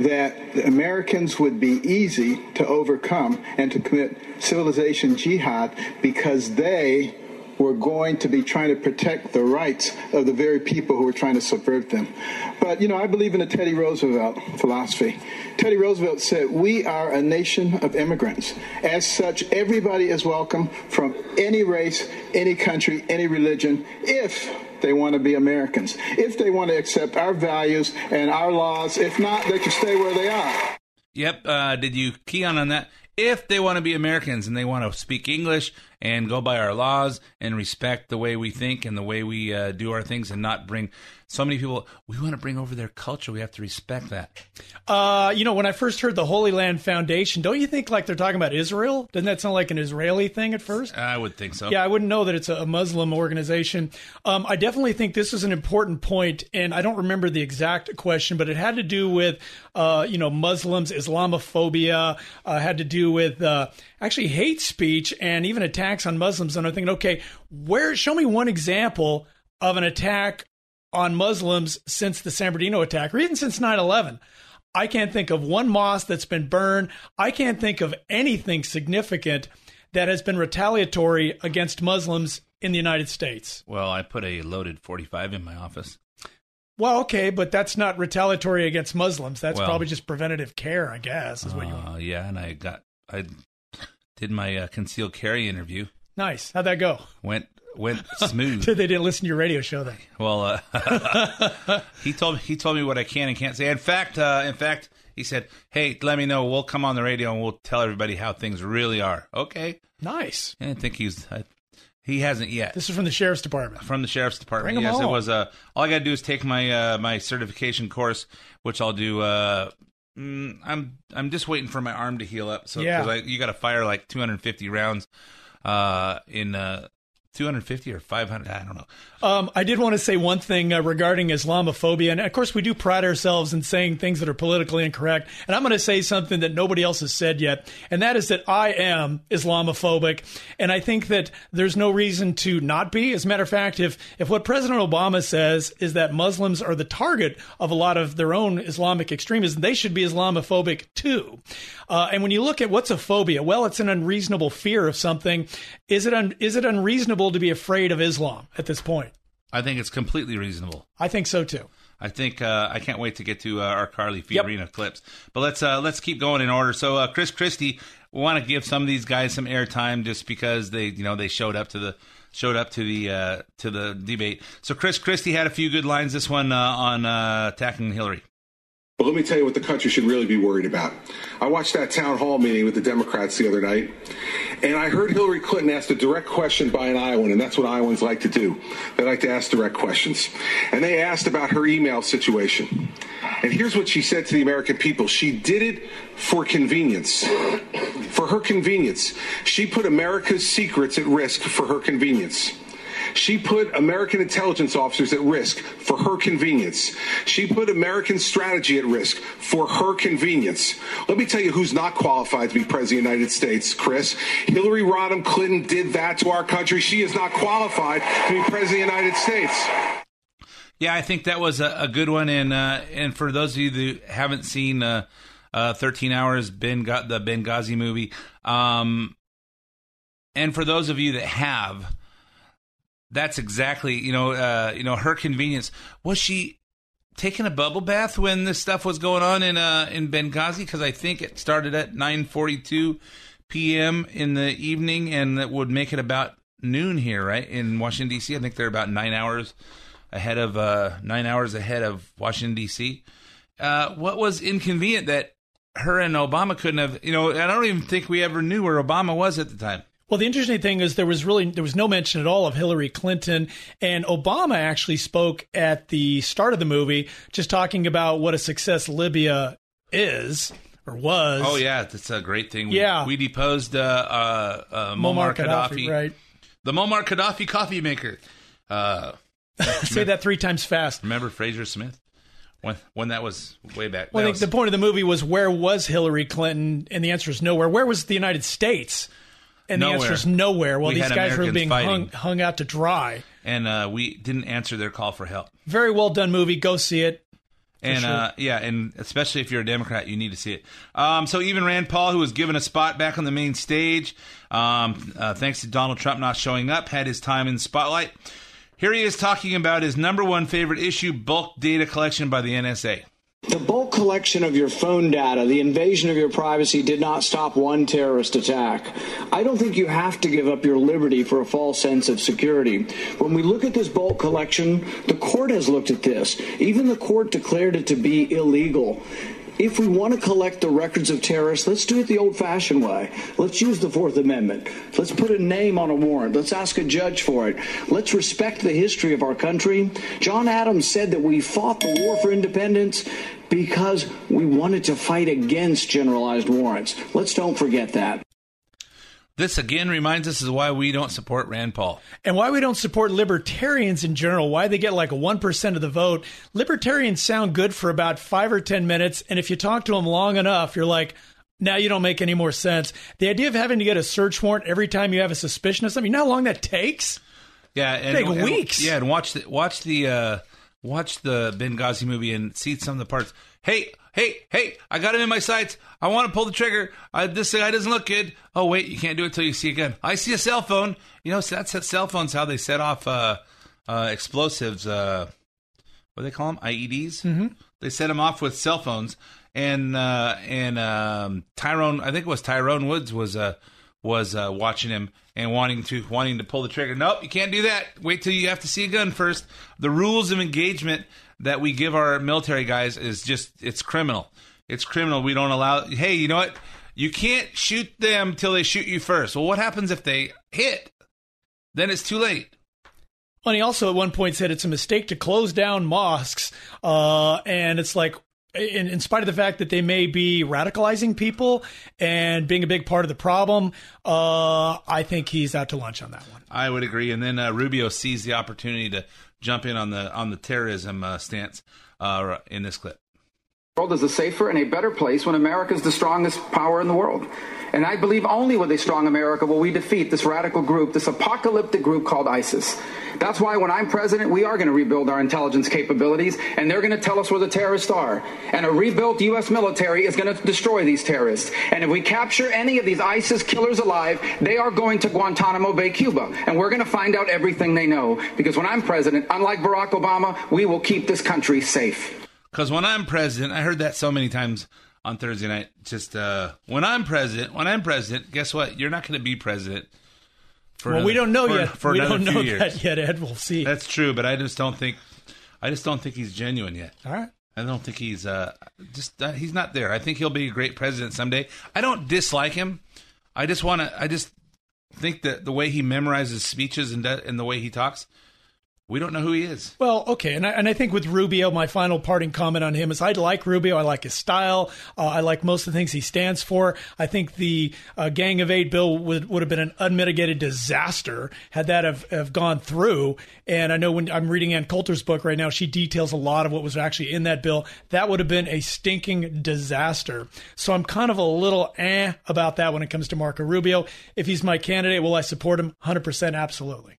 [SPEAKER 12] that Americans would be easy to overcome and to commit civilization jihad because they were going to be trying to protect the rights of the very people who were trying to subvert them. But, you know, I believe in the Teddy Roosevelt philosophy. Teddy Roosevelt said, We are a nation of immigrants. As such, everybody is welcome from any race, any country, any religion, if they want to be Americans, if they want to accept our values and our laws. If not, they can stay where they are.
[SPEAKER 2] Yep. Uh, did you key on on that? If they want to be Americans and they want to speak English and go by our laws and respect the way we think and the way we uh, do our things and not bring so many people we want to bring over their culture we have to respect that
[SPEAKER 3] Uh, you know, when I first heard the Holy Land Foundation, don't you think like they're talking about Israel? Doesn't that sound like an Israeli thing at first?
[SPEAKER 2] i would think so
[SPEAKER 3] Yeah, I wouldn't know that it's a Muslim organization. Um, I definitely think this is an important point, and I don't remember the exact question, but it had to do with, uh, you know, Muslims, Islamophobia, uh, had to do with uh, actually hate speech and even attacks on Muslims. And I'm thinking, okay, where? Show me one example of an attack on Muslims since the San Bernardino attack, or even since 9/11. I can't think of one mosque that's been burned. I can't think of anything significant that has been retaliatory against Muslims in the United States.
[SPEAKER 2] well i put a loaded 45 in my office
[SPEAKER 3] Well, okay, but that's not retaliatory against Muslims. That's
[SPEAKER 2] Well-
[SPEAKER 3] probably just preventative care, I guess, is what you
[SPEAKER 2] uh, yeah and i got i did my uh, concealed carry interview
[SPEAKER 3] Nice. How'd that go?
[SPEAKER 2] went went smooth
[SPEAKER 3] they didn't listen to your radio show then.
[SPEAKER 2] Well, uh, he told he told me what I can and can't say. In fact, uh, in fact, he said, "Hey, let me know. We'll come on the radio and we'll tell everybody how things really are." Okay.
[SPEAKER 3] Nice.
[SPEAKER 2] I didn't think he's. I, he hasn't yet.
[SPEAKER 3] This is from the sheriff's department.
[SPEAKER 2] From the sheriff's department.
[SPEAKER 3] Bring
[SPEAKER 2] yes, it was. Uh, all I got to do is take my uh, my certification course, which I'll do. Uh, mm, I'm I'm just waiting for my arm to heal up. So
[SPEAKER 3] Yeah.
[SPEAKER 2] I, you got to fire like 250 rounds uh, in uh, 250 or 500. I don't know.
[SPEAKER 3] Um, I did want to say one thing uh, regarding Islamophobia, and of course, we do pride ourselves in saying things that are politically incorrect. And I'm going to say something that nobody else has said yet, and that is that I am Islamophobic, and I think that there's no reason to not be. As a matter of fact, if if what President Obama says is that Muslims are the target of a lot of their own Islamic extremism, they should be Islamophobic too. Uh, and when you look at what's a phobia, well, it's an unreasonable fear of something. Is it un- is it unreasonable to be afraid of Islam at this point?
[SPEAKER 2] I think it's completely reasonable.
[SPEAKER 3] I think so too.
[SPEAKER 2] I think uh, I can't wait to get to uh, our Carly
[SPEAKER 3] Yep.
[SPEAKER 2] Fiorina clips. But let's uh, let's keep going in order. So uh, Chris Christie, we want to give some of these guys some airtime just because they you know they showed up to the showed up to the uh, to the debate. So Chris Christie had a few good lines. This one uh, on uh, attacking Hillary.
[SPEAKER 13] But let me tell you what the country should really be worried about. I watched that town hall meeting with the Democrats the other night, and I heard Hillary Clinton asked a direct question by an Iowan, and that's what Iowans like to do. They like to ask direct questions. And they asked about her email situation. And here's what she said to the American people she did it for convenience. For her convenience. She put America's secrets at risk for her convenience. She put American intelligence officers at risk for her convenience. She put American strategy at risk for her convenience. Let me tell you who's not qualified to be president of the United States, Chris. Hillary Rodham Clinton did that to our country. She is not qualified to be president of the United States.
[SPEAKER 2] Yeah, I think that was a, a good one. And uh, and for those of you that haven't seen uh, uh, 13 Hours, Ben got the Benghazi movie, um, and for those of you that have, that's exactly you know uh, you know her convenience. Was she taking a bubble bath when this stuff was going on in uh, in Benghazi? Because I think it started at 9:42 p.m. in the evening, and that would make it about noon here, right in Washington D.C. I think they're about nine hours ahead of uh, nine hours ahead of Washington D.C. Uh, what was inconvenient that her and Obama couldn't have? You know, I don't even think we ever knew where Obama was at the time.
[SPEAKER 3] Well, the interesting thing is there was really there was no mention at all of Hillary Clinton, and Obama actually spoke at the start of the movie, just talking about what a success Libya is or was.
[SPEAKER 2] Oh yeah, that's a great thing. We,
[SPEAKER 3] Yeah.
[SPEAKER 2] we deposed uh, uh, uh, Muammar,
[SPEAKER 3] Muammar Gaddafi,
[SPEAKER 2] Gaddafi,
[SPEAKER 3] right.
[SPEAKER 2] The Muammar Gaddafi coffee maker. Uh,
[SPEAKER 3] Say that three times fast.
[SPEAKER 2] remember Fraser Smith when when that was way back.
[SPEAKER 3] Well, I think
[SPEAKER 2] was-
[SPEAKER 3] the point of the movie was where was Hillary Clinton, and the answer is nowhere. Where was the United States? And the answer is nowhere. Well,
[SPEAKER 2] We
[SPEAKER 3] these guys were being hung, hung out to dry.
[SPEAKER 2] and uh, we didn't answer their call for help.
[SPEAKER 3] Very well done movie. Go see it.
[SPEAKER 2] And
[SPEAKER 3] sure.
[SPEAKER 2] uh, yeah, and especially if you're a Democrat, you need to see it. Um, so even Rand Paul, who was given a spot back on the main stage, um, uh, thanks to Donald Trump not showing up, had his time in the spotlight. Here he is talking about his number one favorite issue: bulk data collection by the NSA.
[SPEAKER 14] The bulk collection of your phone data, the invasion of your privacy did not stop one terrorist attack. I don't think you have to give up your liberty for a false sense of security. When we look at this bulk collection, the court has looked at this. Even the court declared it to be illegal. If we want to collect the records of terrorists, let's do it the old fashioned way. Let's use the Fourth Amendment. Let's put a name on a warrant. Let's ask a judge for it. Let's respect the history of our country. John Adams said that we fought the war for independence because we wanted to fight against generalized warrants. Let's don't forget that.
[SPEAKER 2] This again reminds us of why we don't support Rand Paul.
[SPEAKER 3] And why we don't support libertarians in general, why they get like 1% of the vote. Libertarians sound good for about five or 10 minutes. And if you talk to them long enough, you're like, now you don't make any more sense. The idea of having to get a search warrant every time you have a suspicion of something, you know how long that takes?
[SPEAKER 2] Yeah, and,
[SPEAKER 3] Take
[SPEAKER 2] and-
[SPEAKER 3] weeks.
[SPEAKER 2] yeah, and watch the watch the uh, watch the Benghazi movie and see some of the parts. Hey, hey, hey! I got him in my sights. I want to pull the trigger. Uh, this guy doesn't look good. Oh wait, you can't do it till you see a gun. I see a cell phone. You know, so that's cell phones. How they set off uh, uh, explosives. Uh, what do they call them? IEDs. Mm-hmm. They set them off with cell phones. And uh, and um, Tyrone, I think it was Tyrone Woods was uh, was uh, watching him and wanting to wanting to pull the trigger. Nope, you can't do that. Wait till you have to see a gun first. The rules of engagement that we give our military guys is just it's criminal. It's criminal. We don't allow. Hey, you know what? You can't shoot them till they shoot you first. Well, what happens if they hit? Then it's too late.
[SPEAKER 3] And he also at one point said it's a mistake to close down mosques. Uh, and it's like, in, in spite of the fact that they may be radicalizing people and being a big part of the problem, uh, I think he's out to lunch on that one.
[SPEAKER 2] I would agree. And then uh, Rubio sees the opportunity to jump in on the on the terrorism uh, stance uh, in this clip.
[SPEAKER 4] World is a safer and a better place when America is the strongest power in the world. And I believe only with a strong America will we defeat this radical group, this apocalyptic group called ISIS. That's why when I'm president, we are going to rebuild our intelligence capabilities, and they're going to tell us where the terrorists are. And a rebuilt U.S. military is going to destroy these terrorists. And if we capture any of these ISIS killers alive, they are going to Guantanamo Bay, Cuba. And we're going to find out everything they know. Because when I'm president, unlike Barack Obama, we will keep this country safe.
[SPEAKER 2] Because when I'm president, I heard that so many times on Thursday night. Just uh, when I'm president, when I'm president, guess what? You're not going to be president. For
[SPEAKER 3] well, we don't know
[SPEAKER 2] for-
[SPEAKER 3] yet.
[SPEAKER 2] For
[SPEAKER 3] we
[SPEAKER 2] another
[SPEAKER 3] don't know
[SPEAKER 2] years.
[SPEAKER 3] that yet, Ed. We'll see.
[SPEAKER 2] That's true, but I just don't think. I just don't think he's genuine yet.
[SPEAKER 3] All right.
[SPEAKER 2] I don't think he's uh, just uh, he's not there. I think he'll be a great president someday. I don't dislike him. I just want to. I just think that the way he memorizes speeches and de- and the way he talks, we don't know who he is.
[SPEAKER 3] Well, okay, and I, and I think with Rubio, my final parting comment on him is I like Rubio. I like his style. Uh, I like most of the things he stands for. I think the uh, Gang of Eight bill would would have been an unmitigated disaster had that have, have gone through. And I know when I'm reading Ann Coulter's book right now, she details a lot of what was actually in that bill. That would have been a stinking disaster. So I'm kind of a little eh about that when it comes to Marco Rubio. If he's my candidate, will I support him? 100% absolutely.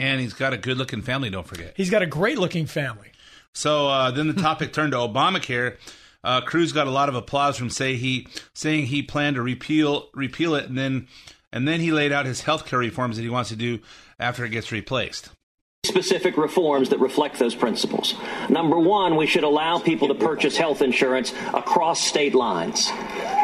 [SPEAKER 2] And he's got a good looking family. Don't forget.
[SPEAKER 3] He's got a great looking family.
[SPEAKER 2] So uh, then the topic turned to Obamacare. Uh, Cruz got a lot of applause from say he saying he planned to repeal repeal it, and then and then he laid out his health care reforms that he wants to do after it gets replaced.
[SPEAKER 5] Specific reforms that reflect those principles. Number one, we should allow people to purchase health insurance across state lines.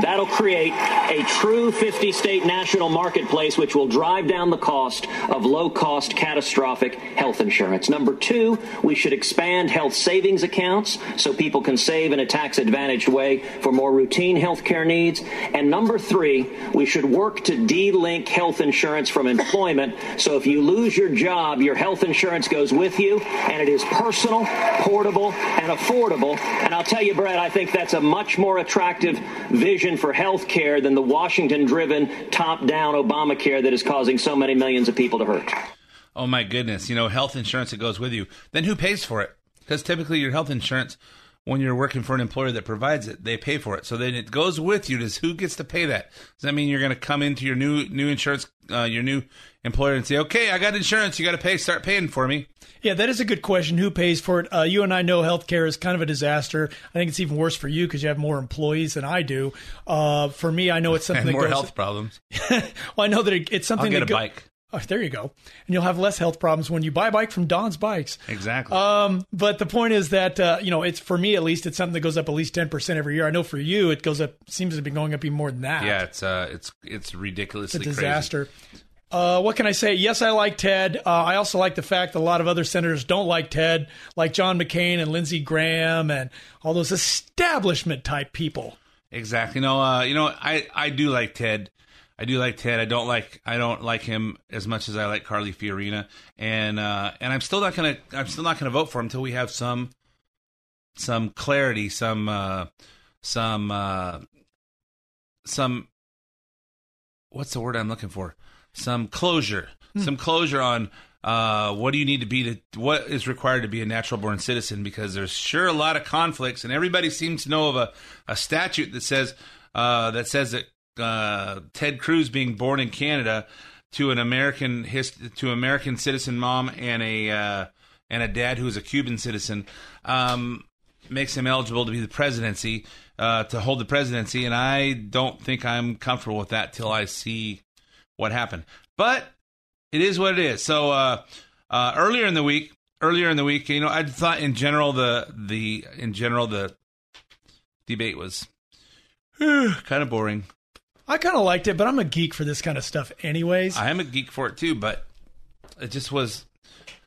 [SPEAKER 5] That'll create a true 50 state national marketplace, which will drive down the cost of low cost catastrophic health insurance. Number two, we should expand health savings accounts so people can save in a tax advantaged way for more routine health care needs. And number three, we should work to de-link health insurance from employment so if you lose your job, your health insurance goes with you and it is personal, portable, and affordable. And I'll tell you, Brett, I think that's a much more attractive vision for health care than the Washington driven, top down Obamacare that is causing so many millions of people to hurt.
[SPEAKER 2] Oh my goodness! You know, health insurance that goes with you. Then who pays for it? Because typically your health insurance, when you're working for an employer that provides it, they pay for it. So then it goes with you. Does who gets to pay that? Does that mean you're going to come into your new new insurance, uh, your new employer, and say, "Okay, I got insurance. You got to pay. Start paying for me."
[SPEAKER 3] Yeah, that is a good question. Who pays for it? Uh, you and I know healthcare is kind of a disaster. I think it's even worse for you because you have more employees than I do. Uh, for me, I know it's something
[SPEAKER 2] and
[SPEAKER 3] that
[SPEAKER 2] more
[SPEAKER 3] goes.
[SPEAKER 2] health problems.
[SPEAKER 3] well, I know that it, it's something.
[SPEAKER 2] I'll get
[SPEAKER 3] that
[SPEAKER 2] a
[SPEAKER 3] go-
[SPEAKER 2] bike.
[SPEAKER 3] Oh, there you go. And you'll have less health problems when you buy a bike from Don's Bikes.
[SPEAKER 2] Exactly.
[SPEAKER 3] Um, but the point is that uh, you know, it's for me at least, it's something that goes up at least ten percent every year. I know for you, it goes up. Seems to be going up even more than that.
[SPEAKER 2] yeah, it's uh, it's it's ridiculously
[SPEAKER 3] it's a disaster. Uh, what can I say? Yes, I like Ted. Uh, I also like the fact that a lot of other senators don't like Ted, like John McCain and Lindsey Graham and all those establishment type people.
[SPEAKER 2] Exactly. No, uh, you know, I, I do like Ted. I do like Ted. I don't like I don't like him as much as I like Carly Fiorina, and uh, and I'm still not gonna I'm still not gonna vote for him until we have some some clarity, some uh, some uh, some what's the word I'm looking for? Some closure,
[SPEAKER 3] Hmm.
[SPEAKER 2] some closure on uh, what do you need to be to what is required to be a natural born citizen because there's sure a lot of conflicts and everybody seems to know of a, a statute that says uh, that says that uh, Ted Cruz being born in Canada to an American his, to American citizen mom and a uh, and a dad who is a Cuban citizen um, makes him eligible to be the presidency uh, to hold the presidency and I don't think I'm comfortable with that till I see what happened but it is what it is. So uh, uh, earlier in the week, earlier in the week, you know, I thought in general the the in general the debate was kind of boring.
[SPEAKER 3] I kind of liked it, but I'm a geek for this kind of stuff, anyways.
[SPEAKER 2] I am a geek for it too, but it just was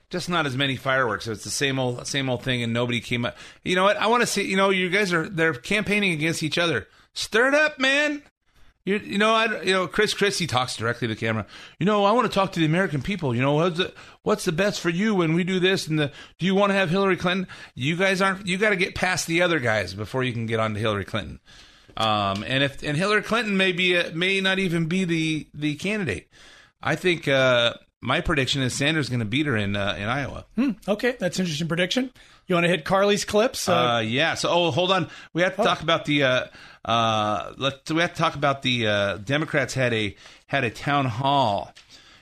[SPEAKER 2] just not as many fireworks. It's the same old same old thing, and nobody came up. You know what? I want to see. You know, you guys are they're campaigning against each other. Stir it up, man. You, you know, I, you know, Chris Christie talks directly to the camera. You know, I want to talk to the American people. You know, what's the, what's the best for you when we do this? And the, do you want to have Hillary Clinton? You guys aren't. You got to get past the other guys before you can get on to Hillary Clinton. Um, and if and Hillary Clinton may be a, may not even be the the candidate. I think uh, my prediction is Sanders going to beat her in uh, in Iowa.
[SPEAKER 3] Hmm, okay, that's an interesting prediction. You want to hit Carly's clips?
[SPEAKER 2] Uh, yeah. So, oh, hold on. We have to talk about the. Uh, uh, let we have to talk about the uh, Democrats had a had a town hall.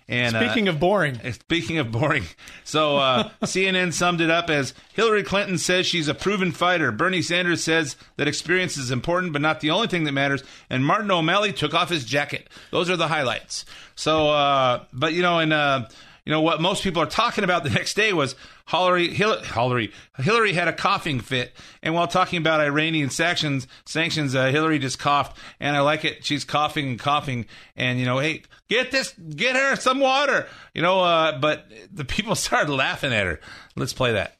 [SPEAKER 2] And
[SPEAKER 3] Speaking
[SPEAKER 2] uh,
[SPEAKER 3] of boring,
[SPEAKER 2] speaking of boring, so uh, CNN summed it up as Hillary Clinton says she's a proven fighter. Bernie Sanders says that experience is important, but not the only thing that matters. And Martin O'Malley took off his jacket. Those are the highlights. So, uh, but you know, and uh, you know what most people are talking about the next day was Hillary, Hillary, Hillary, had a coughing fit, and while talking about Iranian sanctions, sanctions, uh, Hillary just coughed, and I like it. She's coughing and coughing, and you know, hey, get this, get her some water, you know. Uh, but the people started laughing at her. Let's play that.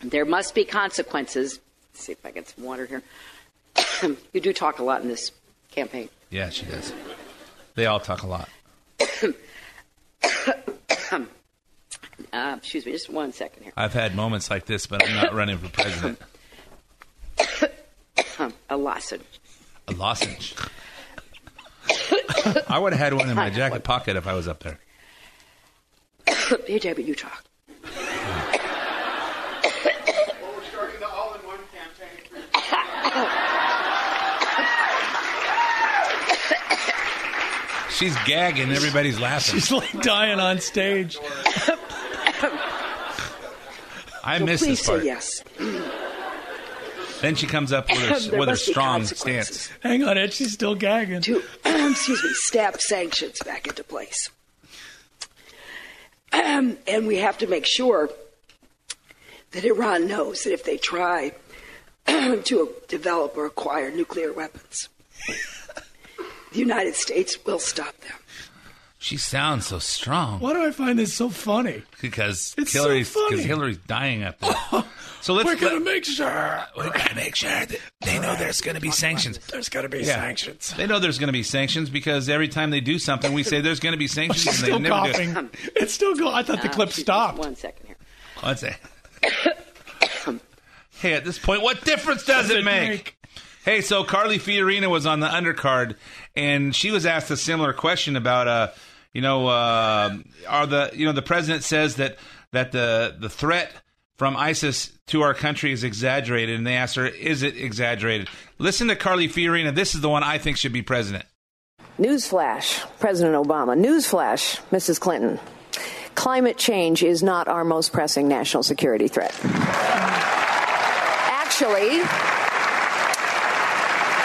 [SPEAKER 15] There must be consequences. Let's see if I get some water here. you do talk a lot in this campaign.
[SPEAKER 2] Yeah, she does. They all talk a lot.
[SPEAKER 15] Uh, excuse me, just one second here.
[SPEAKER 2] I've had moments like this, but I'm not running for president.
[SPEAKER 15] a lozenge.
[SPEAKER 2] A lozenge. I would have had one in my jacket pocket if I was up there.
[SPEAKER 15] hey, Debbie, you talk.
[SPEAKER 2] She's gagging, everybody's laughing.
[SPEAKER 3] she's like dying on stage.
[SPEAKER 2] I
[SPEAKER 15] So
[SPEAKER 2] miss
[SPEAKER 15] please
[SPEAKER 2] this part.
[SPEAKER 15] say yes.
[SPEAKER 2] Then she comes up with her, with her strong stance.
[SPEAKER 3] Hang on, Ed, she's still gagging.
[SPEAKER 15] To, excuse me, snap sanctions back into place. and we have to make sure that Iran knows that if they try to develop or acquire nuclear weapons, the United States will stop them.
[SPEAKER 2] She sounds so strong
[SPEAKER 3] Why do I find this so funny?
[SPEAKER 2] because
[SPEAKER 3] It's so
[SPEAKER 2] Hillary's
[SPEAKER 3] funny.
[SPEAKER 2] because Hillary's dying up there. So let's
[SPEAKER 3] We're gonna make sure.
[SPEAKER 2] we gotta make sure that they know there's gonna be sanctions.
[SPEAKER 3] There's got to be
[SPEAKER 2] Yeah.
[SPEAKER 3] sanctions.
[SPEAKER 2] They know there's going to be sanctions because every time they do something, we say there's going to be sanctions,
[SPEAKER 3] She's
[SPEAKER 2] and
[SPEAKER 3] still
[SPEAKER 2] they never
[SPEAKER 3] coughing.
[SPEAKER 2] do.
[SPEAKER 3] It's still going. I thought the
[SPEAKER 15] Uh,
[SPEAKER 3] clip
[SPEAKER 15] excuse
[SPEAKER 3] stopped.
[SPEAKER 15] One second here.
[SPEAKER 2] Let's say. hey, at this point, what difference does it make? Hey, so Carly Fiorina was on the undercard, and she was asked a similar question about, uh, you know, uh, are the you know the president says that that the the threat from ISIS to our country is exaggerated, and they asked her, is it exaggerated? Listen to Carly Fiorina. This is the one I think should be president.
[SPEAKER 16] Newsflash, President Obama. Newsflash, Mrs. Clinton. Climate change is not our most pressing national security threat. Actually,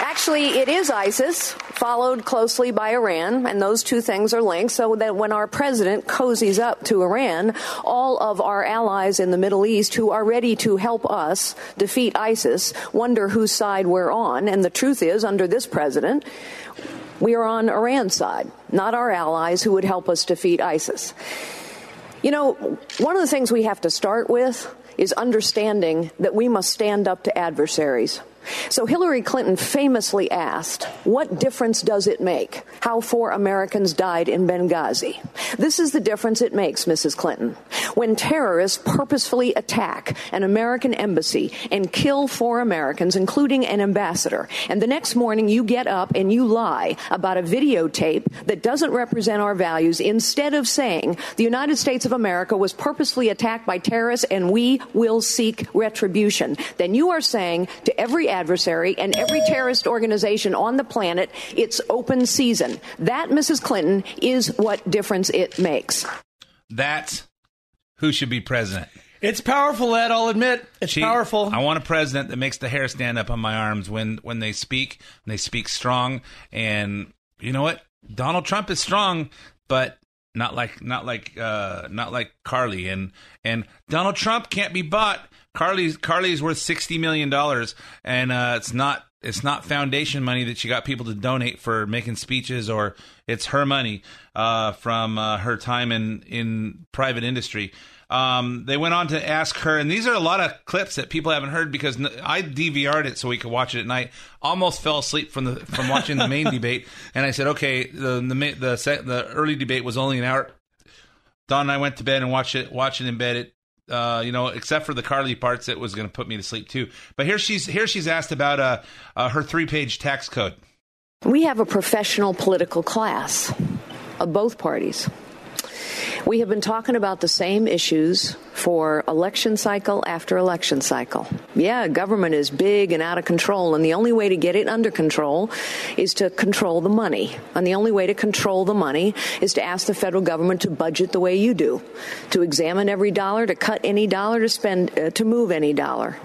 [SPEAKER 16] actually, it is ISIS, followed closely by Iran, and those two things are linked. So that when our president cozies up to Iran, all of our allies in the Middle East who are ready to help us defeat ISIS wonder whose side we're on. And the truth is, under this president, We are on Iran's side, not our allies who would help us defeat ISIS. You know, one of the things we have to start with is understanding that we must stand up to adversaries. So Hillary Clinton famously asked, What difference does it make how four Americans died in Benghazi? This is the difference it makes, Mrs. Clinton. When terrorists purposefully attack an American embassy and kill four Americans, including an ambassador, and the next morning you get up and you lie about a videotape that doesn't represent our values instead of saying the United States of America was purposefully attacked by terrorists and we will seek retribution, then you are saying to every adversary and every terrorist organization on the planet, it's open season. That, Mrs. Clinton, is what difference it makes.
[SPEAKER 2] That's who should be president.
[SPEAKER 3] It's powerful, Ed. I'll admit it's
[SPEAKER 2] She-
[SPEAKER 3] powerful.
[SPEAKER 2] I want a president that makes the hair stand up on my arms when when they speak. And they speak strong, and you know what? Donald Trump is strong, but not like not like uh, not like Carly. And and Donald Trump can't be bought. Carly's Carly's worth sixty million dollars, and uh, it's not it's not foundation money that she got people to donate for making speeches, or it's her money uh, from uh, her time in in private industry. Um, they went on to ask her, and these are a lot of clips that people haven't heard because I DVR'd it so we could watch it at night. Almost fell asleep from the from watching the main debate, and I said, okay, the the the, the early debate was only an hour. Don and I went to bed and watched it, watched it in bed. It, uh, you know, except for the Carly parts, it was going to put me to sleep too. But here she's here she's asked about uh, uh her three page tax code.
[SPEAKER 16] We have a professional political class of both parties. We have been talking about the same issues for election cycle after election cycle. Yeah, government is big and out of control, and the only way to get it under control is to control the money. And the only way to control the money is to ask the federal government to budget the way you do, to examine every dollar, to cut any dollar, to spend, uh, to move any dollar.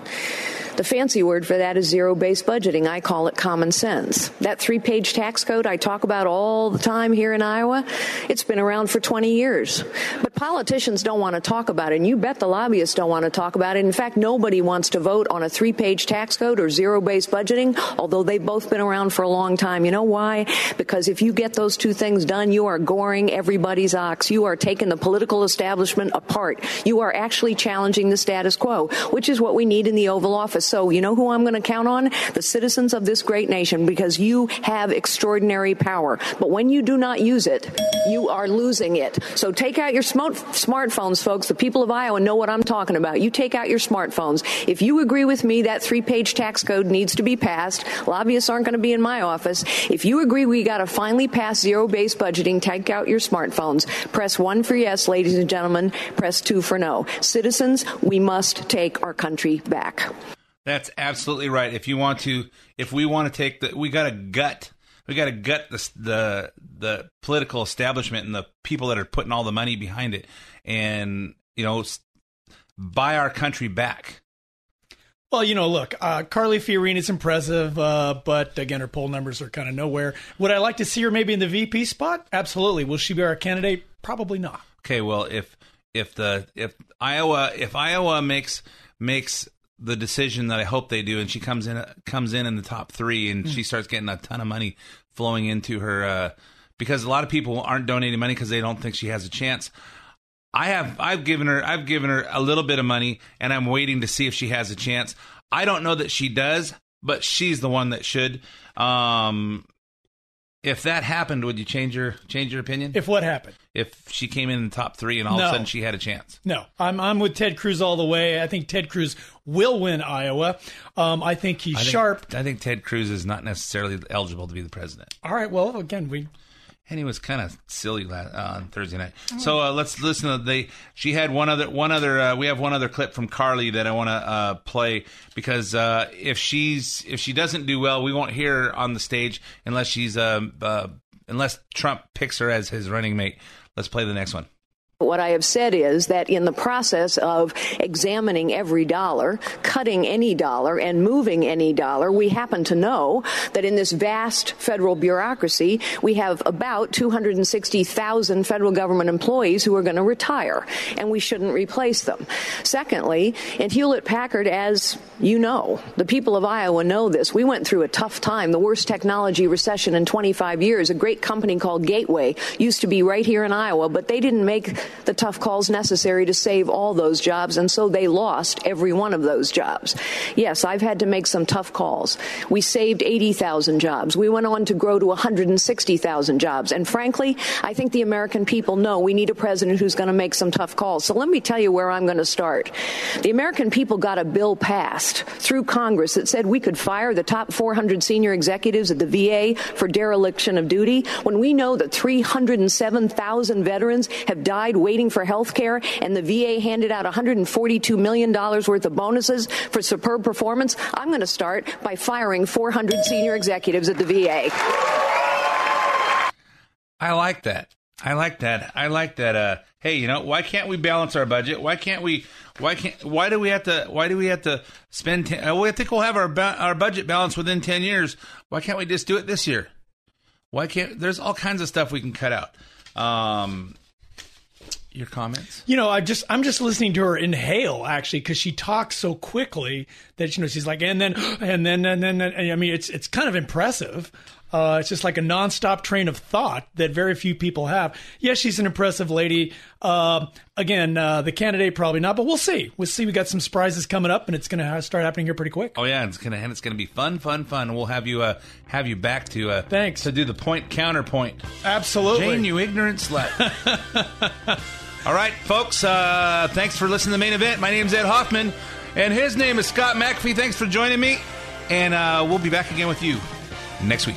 [SPEAKER 16] The fancy word for that is zero based budgeting. I call it common sense. That three page tax code I talk about all the time here in Iowa, it's been around for 20 years. But politicians don't want to talk about it, and you bet the lobbyists don't want to talk about it. In fact, nobody wants to vote on a three page tax code or zero based budgeting, although they've both been around for a long time. You know why? Because if you get those two things done, you are goring everybody's ox. You are taking the political establishment apart. You are actually challenging the status quo, which is what we need in the Oval Office. So, you know who I'm going to count on? The citizens of this great nation, because you have extraordinary power. But when you do not use it, you are losing it. So take out your smart- smartphones, folks. The people of Iowa know what I'm talking about. You take out your smartphones. If you agree with me that three page tax code needs to be passed, lobbyists aren't going to be in my office. If you agree we got to finally pass zero based budgeting, take out your smartphones. Press one for yes, ladies and gentlemen. Press two for no. Citizens, we must take our country back.
[SPEAKER 2] That's absolutely right. If you want to, if we want to take the, we got to gut, we got to gut the the the political establishment and the people that are putting all the money behind it, and you know, buy our country back.
[SPEAKER 3] Well, you know, look, uh, Carly is impressive, uh, but again, her poll numbers are kind of nowhere. Would I like to see her maybe in the VP spot? Absolutely. Will she be our candidate? Probably not.
[SPEAKER 2] Okay, well, if if the if Iowa if Iowa makes makes the decision that I hope they do, and she comes in comes in in the top three, and she starts getting a ton of money flowing into her, uh, because a lot of people aren't donating money because they don't think she has a chance. I have I've given her I've given her a little bit of money, and I'm waiting to see if she has a chance. I don't know that she does, but she's the one that should. Um, if that happened, would you change your change your opinion?
[SPEAKER 3] If what happened?
[SPEAKER 2] If she came in the top three and all of
[SPEAKER 3] No.
[SPEAKER 2] a sudden she had a chance.
[SPEAKER 3] No, I'm I'm with Ted Cruz all the way. I think Ted Cruz will win Iowa. Um, I think he's
[SPEAKER 2] I think,
[SPEAKER 3] sharp.
[SPEAKER 2] I think Ted Cruz is not necessarily eligible to be the president.
[SPEAKER 3] All right. Well, again, we
[SPEAKER 2] and he was kind of silly last, uh, on Thursday night. So uh, let's listen to the. She had one other one other. Uh, we have one other clip from Carly that I want to uh, play because uh, if she's if she doesn't do well, we won't hear her on the stage unless she's um, uh, unless Trump picks her as his running mate. Let's play the next one.
[SPEAKER 16] What I have said is that in the process of examining every dollar, cutting any dollar, and moving any dollar, we happen to know that in this vast federal bureaucracy, we have about 260,000 federal government employees who are going to retire, and we shouldn't replace them. Secondly, in Hewlett Packard, as you know, the people of Iowa know this. We went through a tough time, the worst technology recession in 25 years. A great company called Gateway used to be right here in Iowa, but they didn't make the tough calls necessary to save all those jobs, and so they lost every one of those jobs. Yes, I've had to make some tough calls. We saved 80,000 jobs. We went on to grow to 160,000 jobs. And frankly, I think the American people know we need a president who's going to make some tough calls. So let me tell you where I'm going to start. The American people got a bill passed through Congress that said we could fire the top 400 senior executives at the VA for dereliction of duty when we know that 307,000 veterans have died waiting for health care and the VA handed out $142 million worth of bonuses for superb performance, I'm going to start by firing 400 senior executives at the VA.
[SPEAKER 2] I like that. I like that. I like that. Uh, hey, you know, why can't we balance our budget? Why can't we? Why can't? Why do we have to? Why do we have to spend? Ten, uh, I think we'll have our ba- our budget balance within ten years. Why can't we just do it this year? Why can't? There's all kinds of stuff we can cut out. Um, your comments?
[SPEAKER 3] You know, I just I'm just listening to her inhale actually because she talks so quickly that you know she's like and then and then and then and, I mean it's it's kind of impressive. Uh, it's just like a nonstop train of thought that very few people have. Yes, she's an impressive lady. Uh, again, uh, the candidate probably not, but we'll see. We'll see. We got some surprises coming up, and it's going to start happening here pretty quick.
[SPEAKER 2] Oh yeah, it's gonna and it's gonna be fun, fun, fun. We'll have you uh, have you back to uh,
[SPEAKER 3] thanks
[SPEAKER 2] to do the point counterpoint.
[SPEAKER 3] Absolutely,
[SPEAKER 2] Jane, you ignorant slut. All right, folks. Uh, thanks for listening to the main event. My name's Ed Hoffman, and his name is Scott McAfee. Thanks for joining me, and uh, we'll be back again with you next week.